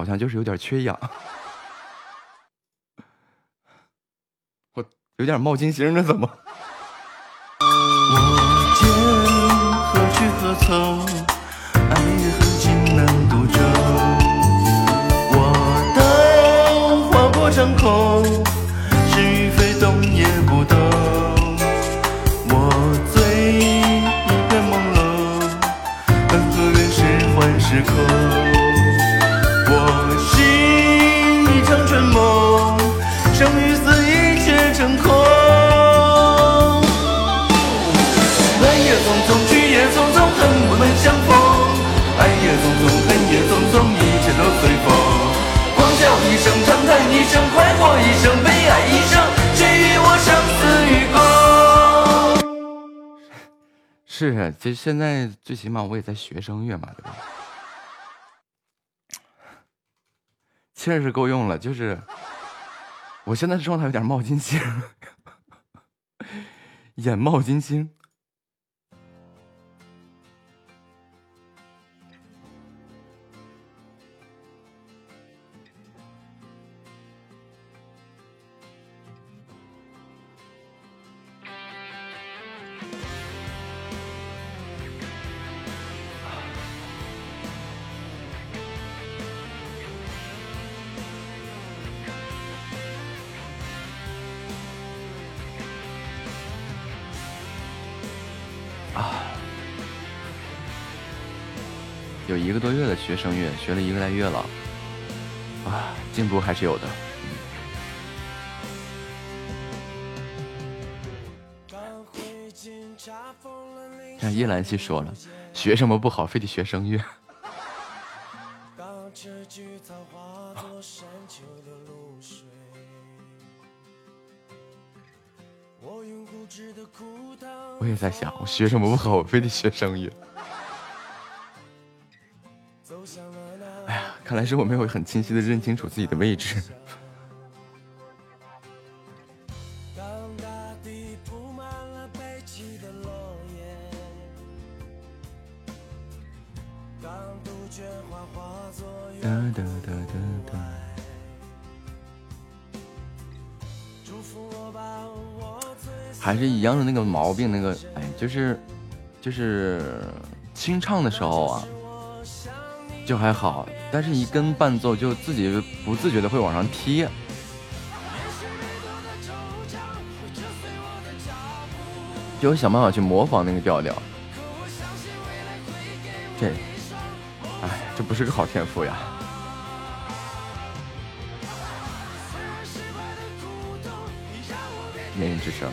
好像就是有点缺氧，*laughs* 我有点冒金星这，怎么？是啊，这现在最起码我也在学声乐嘛，对吧？气儿是够用了，就是我现在状态有点冒金星，*laughs* 眼冒金星。有一个多月的学声乐，学了一个来月了，啊，进步还是有的。看叶兰溪说了，学什么不好，非得学声乐。*laughs* 我也在想，我学什么不好，我非得学声乐。看来是我没有很清晰的认清楚自己的位置。哒哒哒哒哒。还是一样的那个毛病，那个哎，就是就是清唱的时候啊，就还好，但是一跟伴奏就自己不自觉的会往上踢。就想办法去模仿那个调调。这，哎，这不是个好天赋呀。没人吱声，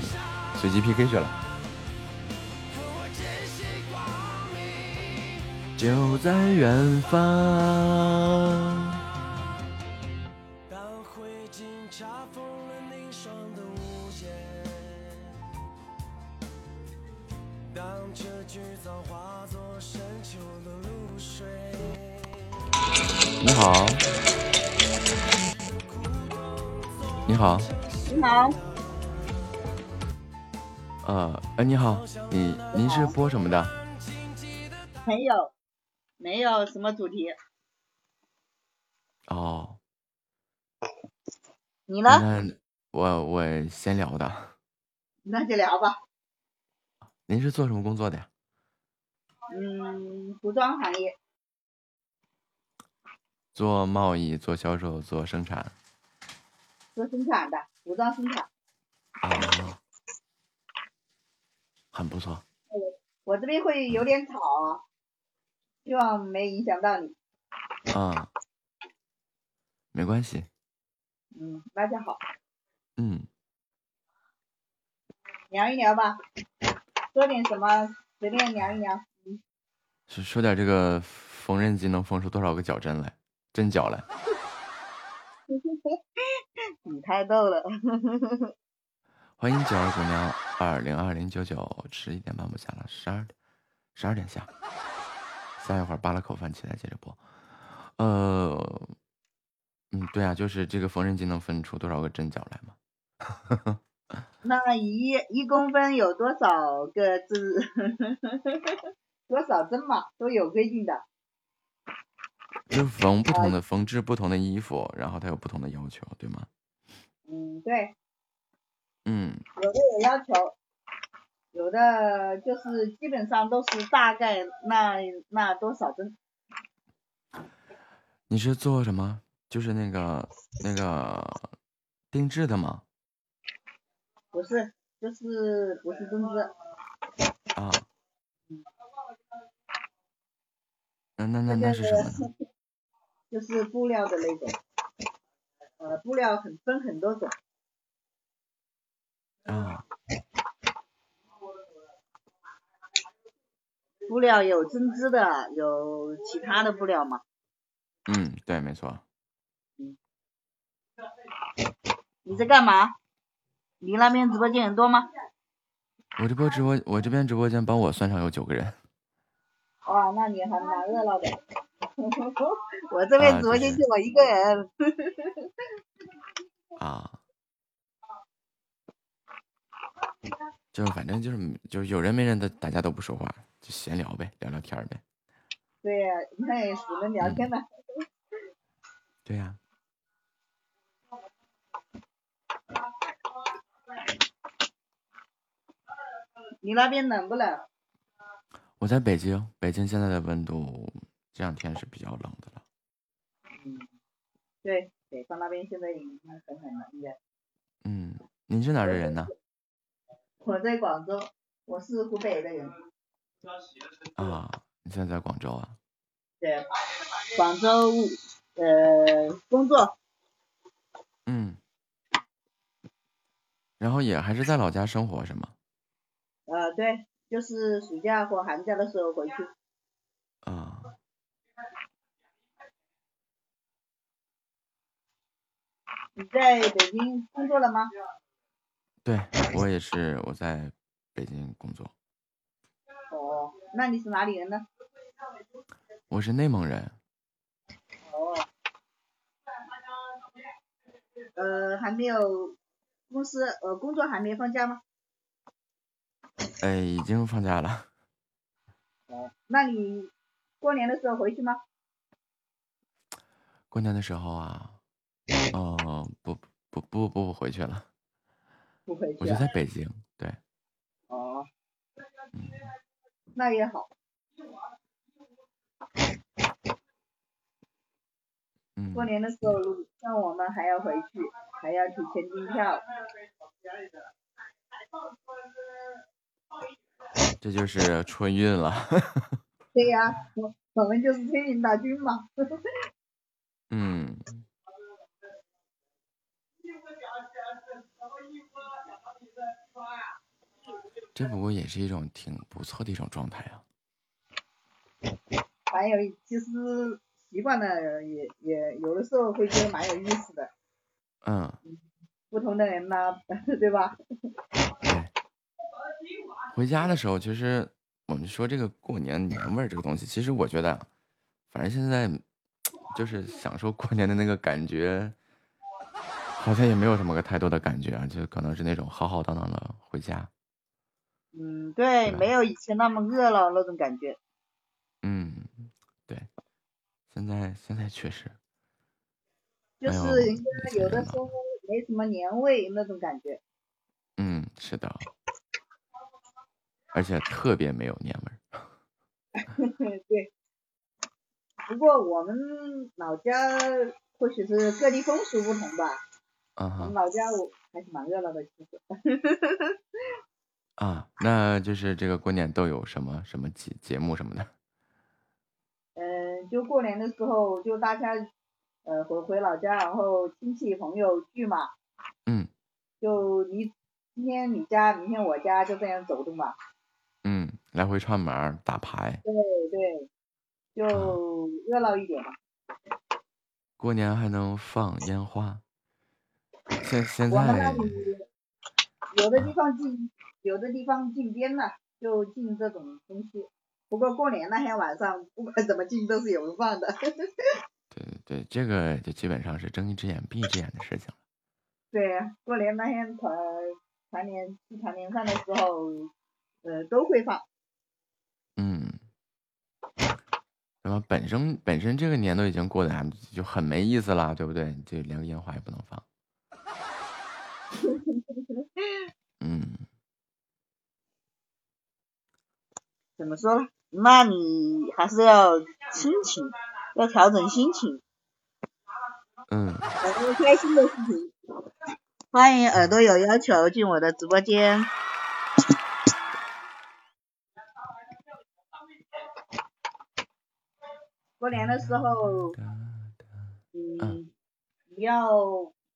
随机 PK 去了。就在远方。当化作深秋的露水。你好，你好，你好，呃，哎，你好，你您是播什么的？没有，没有什么主题。哦，你呢？那我我先聊的。那就聊吧。您是做什么工作的呀？嗯，服装行业，做贸易、做销售、做生产。做生产的，服装生产。啊，很不错。我这边会有点吵啊，希望没影响到你。啊，没关系。嗯，那就好，嗯，聊一聊吧，说点什么，随便聊一聊。嗯，说说点这个缝纫机能缝出多少个脚针来，针脚来。*laughs* 你太逗了。*laughs* 欢迎九儿姑娘二零二零九九，十一点半不下了，十二点十二点下，下一会儿扒了口饭起来接着播。呃，嗯，对啊，就是这个缝纫机能分出多少个针脚来吗？*laughs* 那一一公分有多少个字？*laughs* 多少针嘛，都有规定的。就缝不同的缝制不同的衣服，然后它有不同的要求，对吗？嗯，对，嗯，有的有要求，有的就是基本上都是大概那那多少针。你是做什么？就是那个那个定制的吗？不是，就是不是针织，啊，那那那那是什么呢？就是布料的那种，呃，布料很分很多种，啊，布料有针织的，有其他的布料吗。嗯，对，没错。嗯你在干嘛？你那边直播间人多吗？我这波直播，我这边直播间帮我算上有九个人。哇，那你还蛮热闹的。*laughs* 我这边啊直播间就我一个人。*laughs* 啊，就是反正就是就是有人没人的，大家都不说话，就闲聊呗，聊聊天儿呗。对呀、那也只能聊天了。*laughs* 对呀、*laughs* 你那边冷不冷？我在北京，北京现在的温度这两天是比较冷的了。嗯对，北方那边现在已经很很冷的。嗯，您是哪儿的人呢？我在广州，我是湖北的人。啊，你现在在广州啊？对，广州呃工作，嗯，然后也还是在老家生活是吗？呃对，就是暑假或寒假的时候回去。啊，你在北京工作了吗？对 *laughs* 我也是，我在北京工作，哦，那你是哪里人呢？我是内蒙人。哦，呃，还没有公司呃工作还没放假吗？哎，已经放假了。*laughs* 哦，那你过年的时候回去吗？过年的时候啊，哦，不不不不不回去了，不回去、我就啊。在北京。对，哦，嗯，那也好。过年的时候，像我们还要回去，还要提前订票。这就是春运了。对呀、我我们就是春运大军嘛。*laughs* 嗯，这不过也是一种挺不错的一种状态啊。还有，其实习惯了也也有的时候会觉得蛮有意思的，嗯，不同的人呢、*laughs* 对吧？对回家的时候，其实我们说这个过年年味儿这个东西，其实我觉得啊，反正现在就是享受过年的那个感觉，好像也没有什么个太多的感觉啊，就可能是那种浩浩荡荡的回家。嗯，对，没有以前那么热了那种感觉。嗯，对，现在现在确实，就是人家有的时候没什么年味那种感觉。嗯，是的，而且特别没有年味儿。*laughs* 对。不过我们老家或许是各地风俗不同吧，我们老家我还是蛮热闹的，其实。*laughs* 啊，那就是这个过年都有什么什么节节目什么的。嗯，*laughs* 就过年的时候，就大家呃回回老家，然后亲戚朋友聚嘛，嗯就你今天你家，明天我家，就这样走动嘛。嗯，来回串门打牌，对对，就热闹一点嘛。过年还能放烟花。*laughs* 现现在有的地方禁，有的地方禁鞭了，就禁这种东西。不过过年那天晚上，不管怎么禁都是有人放的。对对这个就基本上是睁一只眼闭一只眼的事情了。对，过年那天团团年吃团年饭的时候，呃，都会放。嗯，那么本身本身这个年都已经过得还就很没意思了，对不对？就连个烟花也不能放。*laughs* 怎么说呢？那你还是要心情，要调整心情，嗯，找个开心的事情。欢迎耳朵有要求进我的直播间。过年的时候，嗯，你要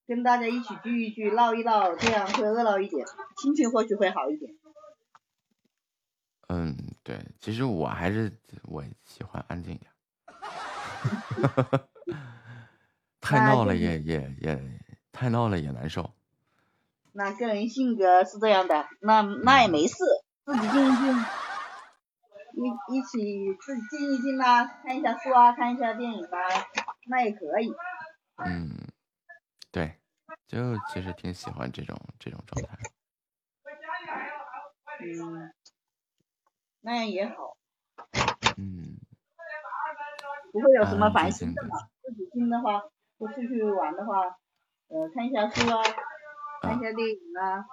跟大家一起聚一聚，闹一闹，这样会热闹一点，心情或许会好一点。嗯，对，其实我还是我喜欢安静一点，*laughs* 太闹了也也也太闹了也难受。那个人性格是这样的，那那也没事，自己静一静，一一起自己静一静啦、看一下书啊，看一下电影啊，那也可以。嗯，对，就其实挺喜欢这种这种状态。嗯，那样也好，嗯，不会有什么烦心的嘛。自己静的话，或出去玩的话，呃，看一下书啊，看一下电影啊，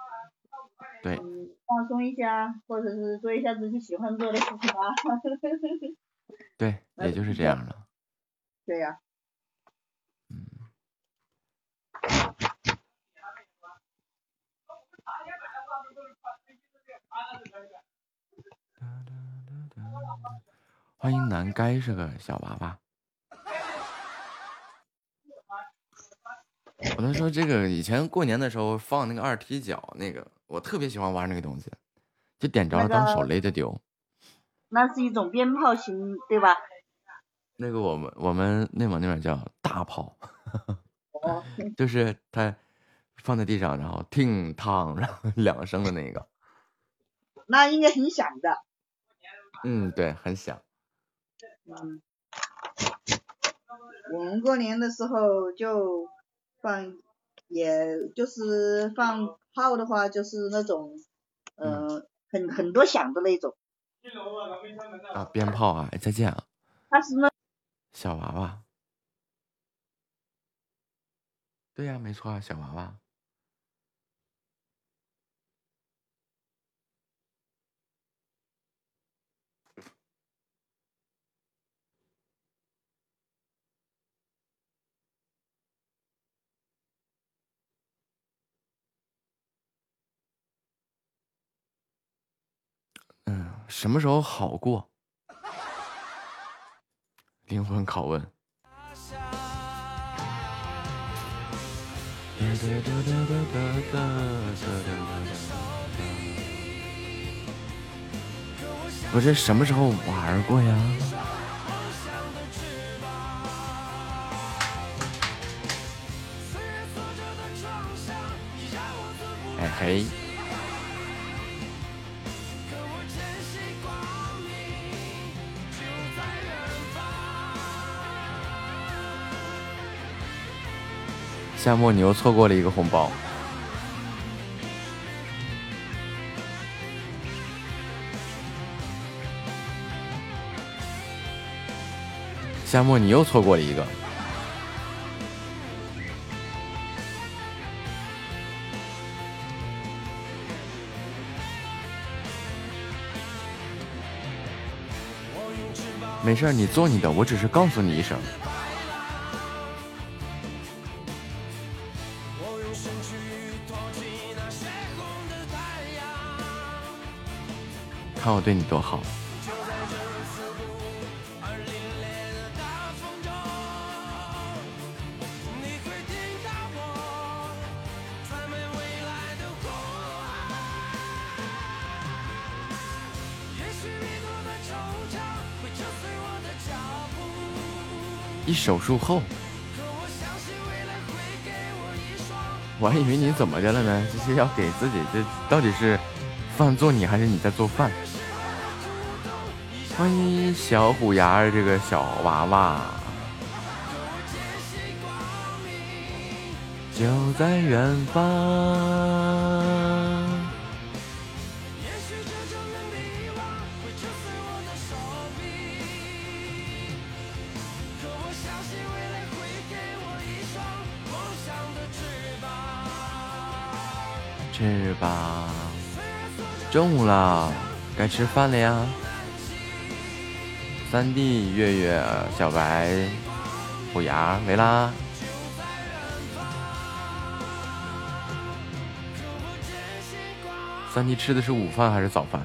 对，嗯，放松一下，或者是做一下自己喜欢做的事情啊。*laughs* 对，也就是这样了。对呀、欢迎南该是个小娃娃。我能说这个以前过年的时候放那个二踢脚，那个我特别喜欢玩那个东西，就点着了那个当手雷的丢。那是一种鞭炮型，对吧？那个我们我们内蒙那边叫大炮，哦，*laughs* 就是它放在地上，然后听烫，然后两声的那个。那应该很响的。嗯，对，很响。嗯，我们过年的时候就放，也就是放炮的话，就是那种，呃，很很多响的那种。啊，鞭炮啊！哎，再见啊，他是那小娃娃。对呀、没错啊，小娃娃。什么时候好过？灵魂拷问。我这什么时候玩过呀？哎嘿，夏末，你又错过了一个红包。夏末，你又错过了一个。没事儿，你做你的，我只是告诉你一声。看我对你多好。一手术后，我还以为你怎么的了呢？这是要给自己，这到底是饭做你，还是你在做饭？欢迎小虎牙儿这个小娃娃，就在远方。翅膀，中午了，该吃饭了呀。三弟、月月、小白、虎牙、维拉，三弟吃的是午饭还是早饭？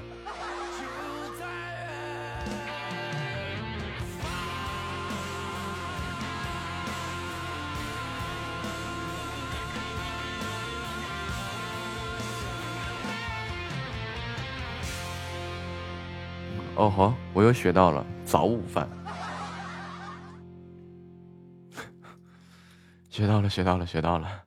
哦吼，我又学到了早午饭，*laughs* 学到了，学到了，学到了。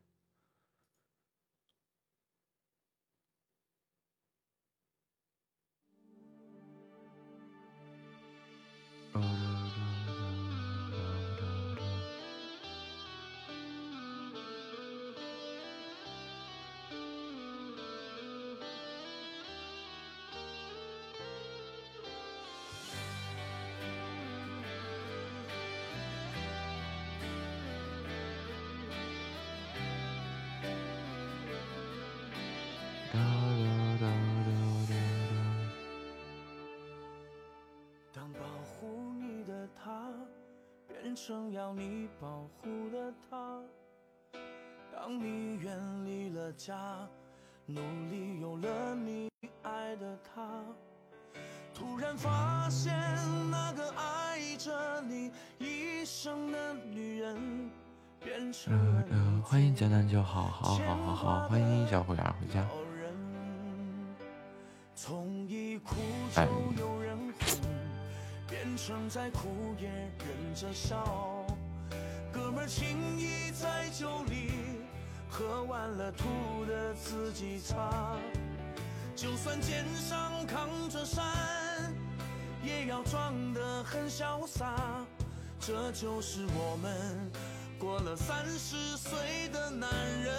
这就是我们过了三十岁的男人。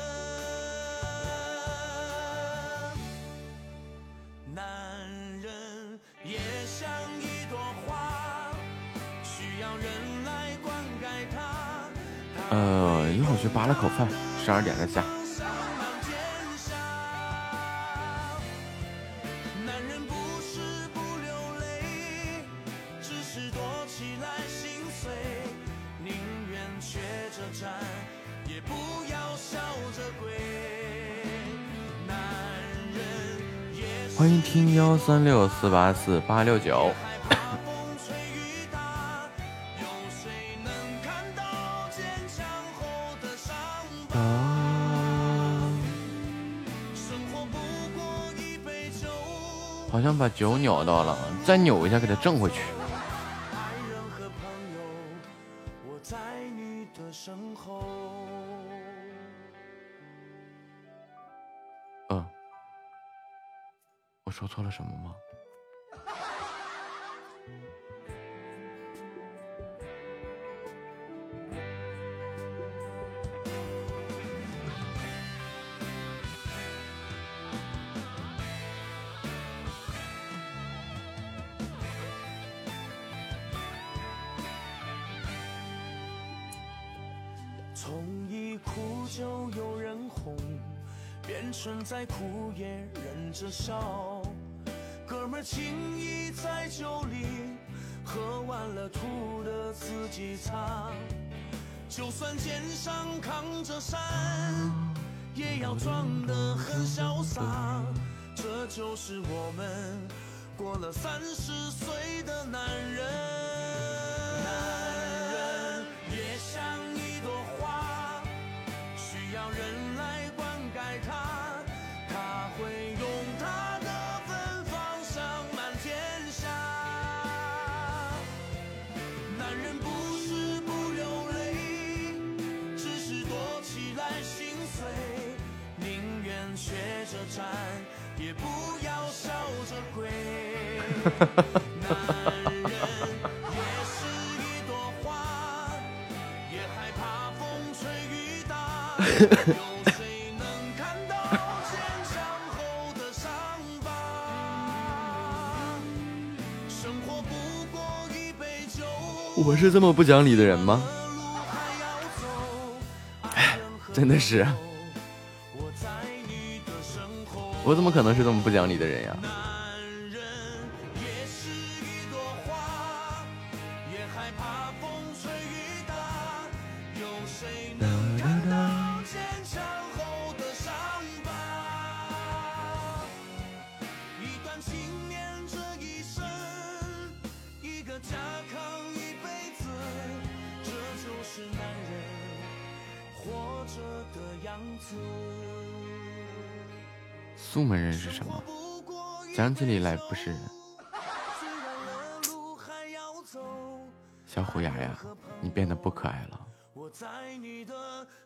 男人也像一朵花，需要人来灌溉它。呃，一会儿去扒了口饭，十二点再下。幺三六四八四八六九。好像把酒扭到了，再扭一下给它正回去。从一哭就有人哄，变成再哭也忍着笑。哥们儿情谊在酒里，喝完了吐的自己擦。就算肩上扛着山，也要装得很潇洒。这就是我们过了三十岁的男人。*laughs* 我是这么不讲理的人吗？*sighs* 真的是，我怎么可能是这么不讲理的人呀？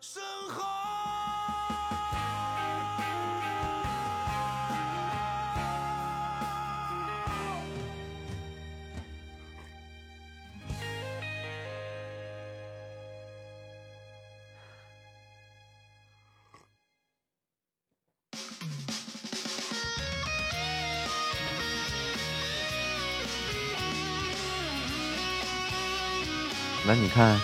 身后。那你看，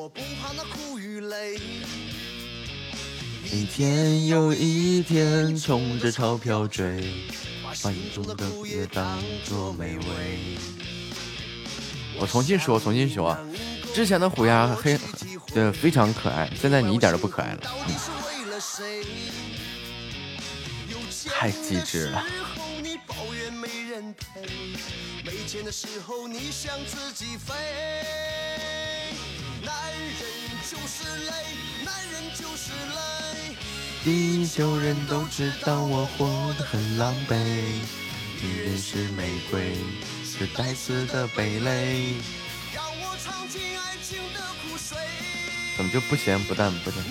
了生活不怕那苦与累。一天又一天冲着钞票追，把心中的苦也当作美味。我重新说，重新说啊！之前的虎牙黑，呃，非常可爱，现在你一点都不可爱了，嗯？太机智了。没钱的时候你想自己飞。男人就是累，男人就是累。地球人都知道我活得很狼狈，女人是玫瑰，是带刺的蓓蕾。让我尝尽爱情的苦水。怎么就不咸不淡不甜？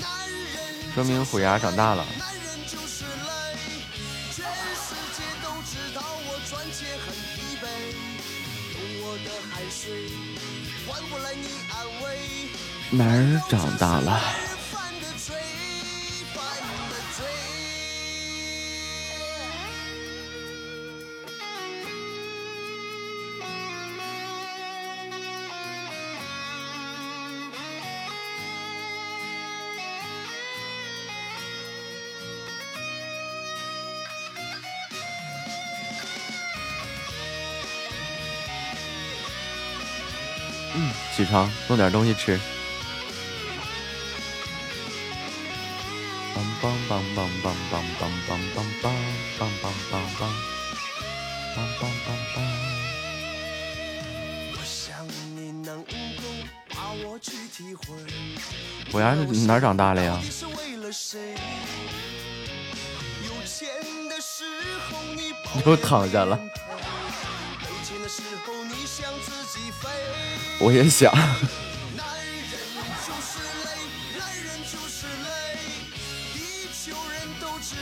说明虎牙长大了。哪儿长大了。嗯起床弄点东西吃。梆梆梆梆梆梆梆梆梆梆梆梆梆梆梆梆梆。我想你能够把我去体会。我呀，哪长大了呀？你？又躺下了。没钱的时候你想自己飞。我也想。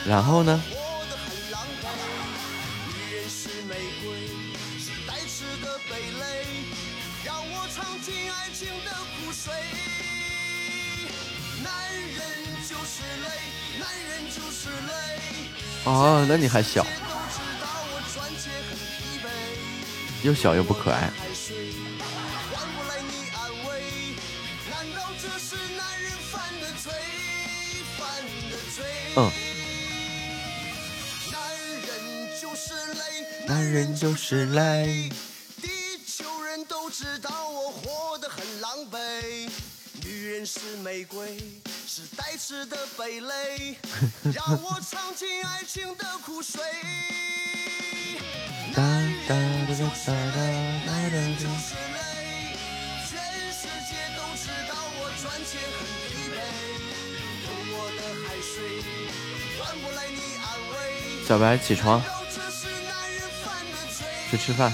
然后呢？女人是玫瑰，是带刺的蓓蕾。让我尝尽爱情的苦水。男人就是累，男人就是累。啊，那你还小。又小又不可爱。就是累地球人都知道我活得很狼狈女人是玫瑰是带刺的蓓蕾 *laughs* 让我尝尽爱情的苦水。男人就是累全世界都知道我赚钱很疲惫用我的汗水换不来你安慰。小白起床。去吃饭。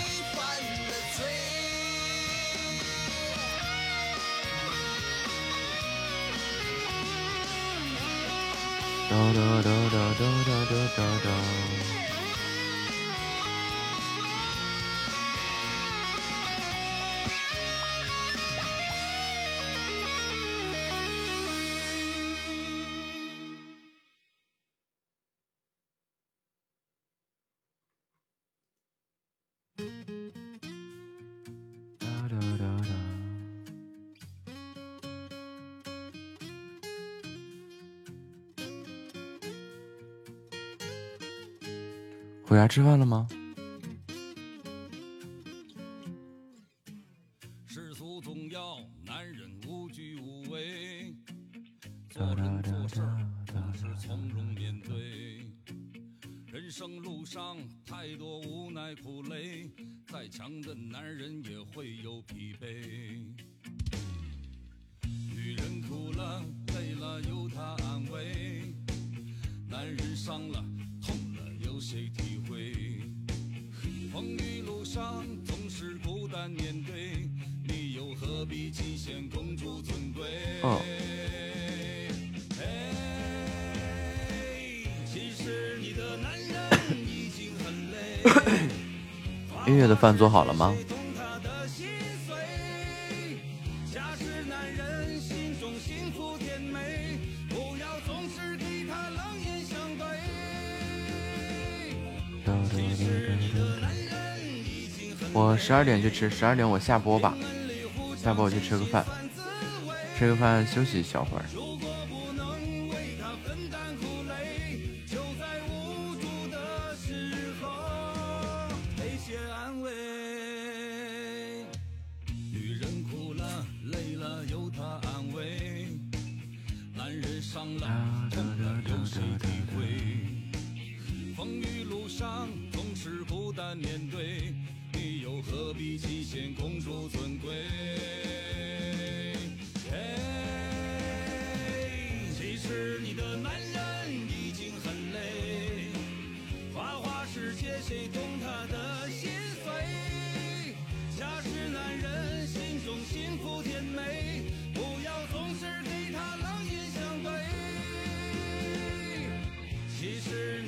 吃饭了吗？的饭做好了吗？我十二点去吃，十二点我下播吧，下播我去吃个饭，吃个饭休息一小会儿。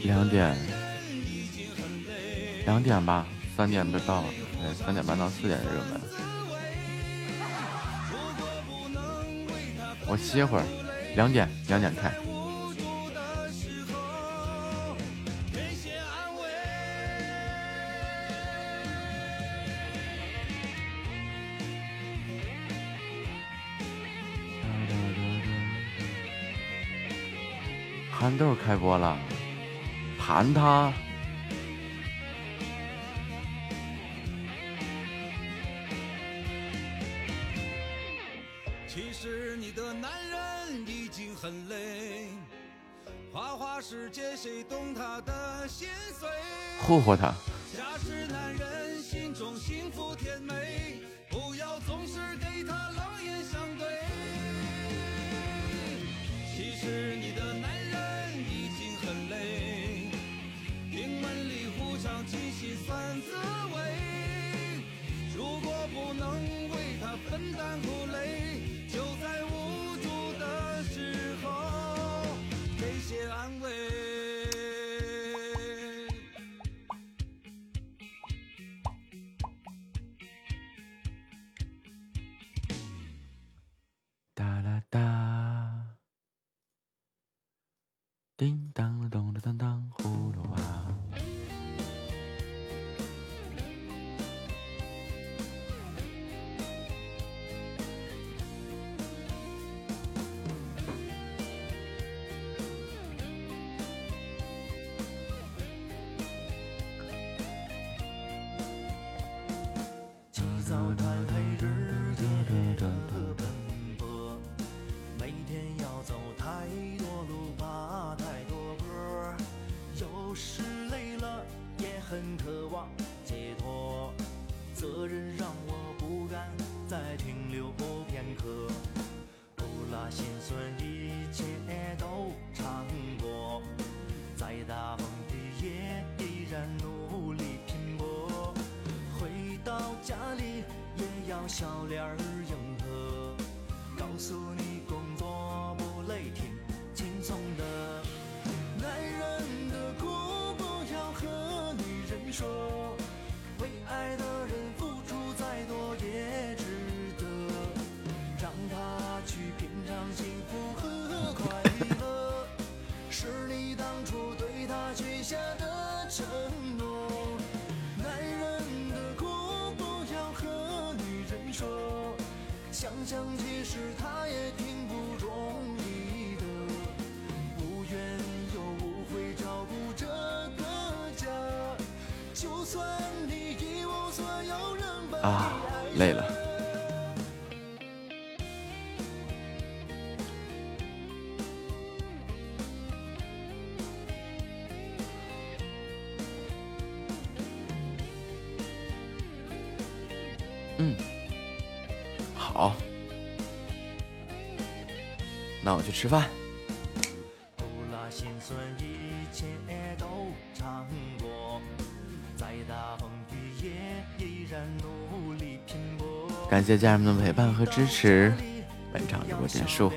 两点，两点吧，三点就到了。哎，三点半到四点热门，我歇会儿，两点两点开。憨豆开播了。弹他，其实你的男人已经很累。花花世界，谁懂他的心碎？霍霍他。吃饭。感谢家人们的陪伴和支持，本场直播结束。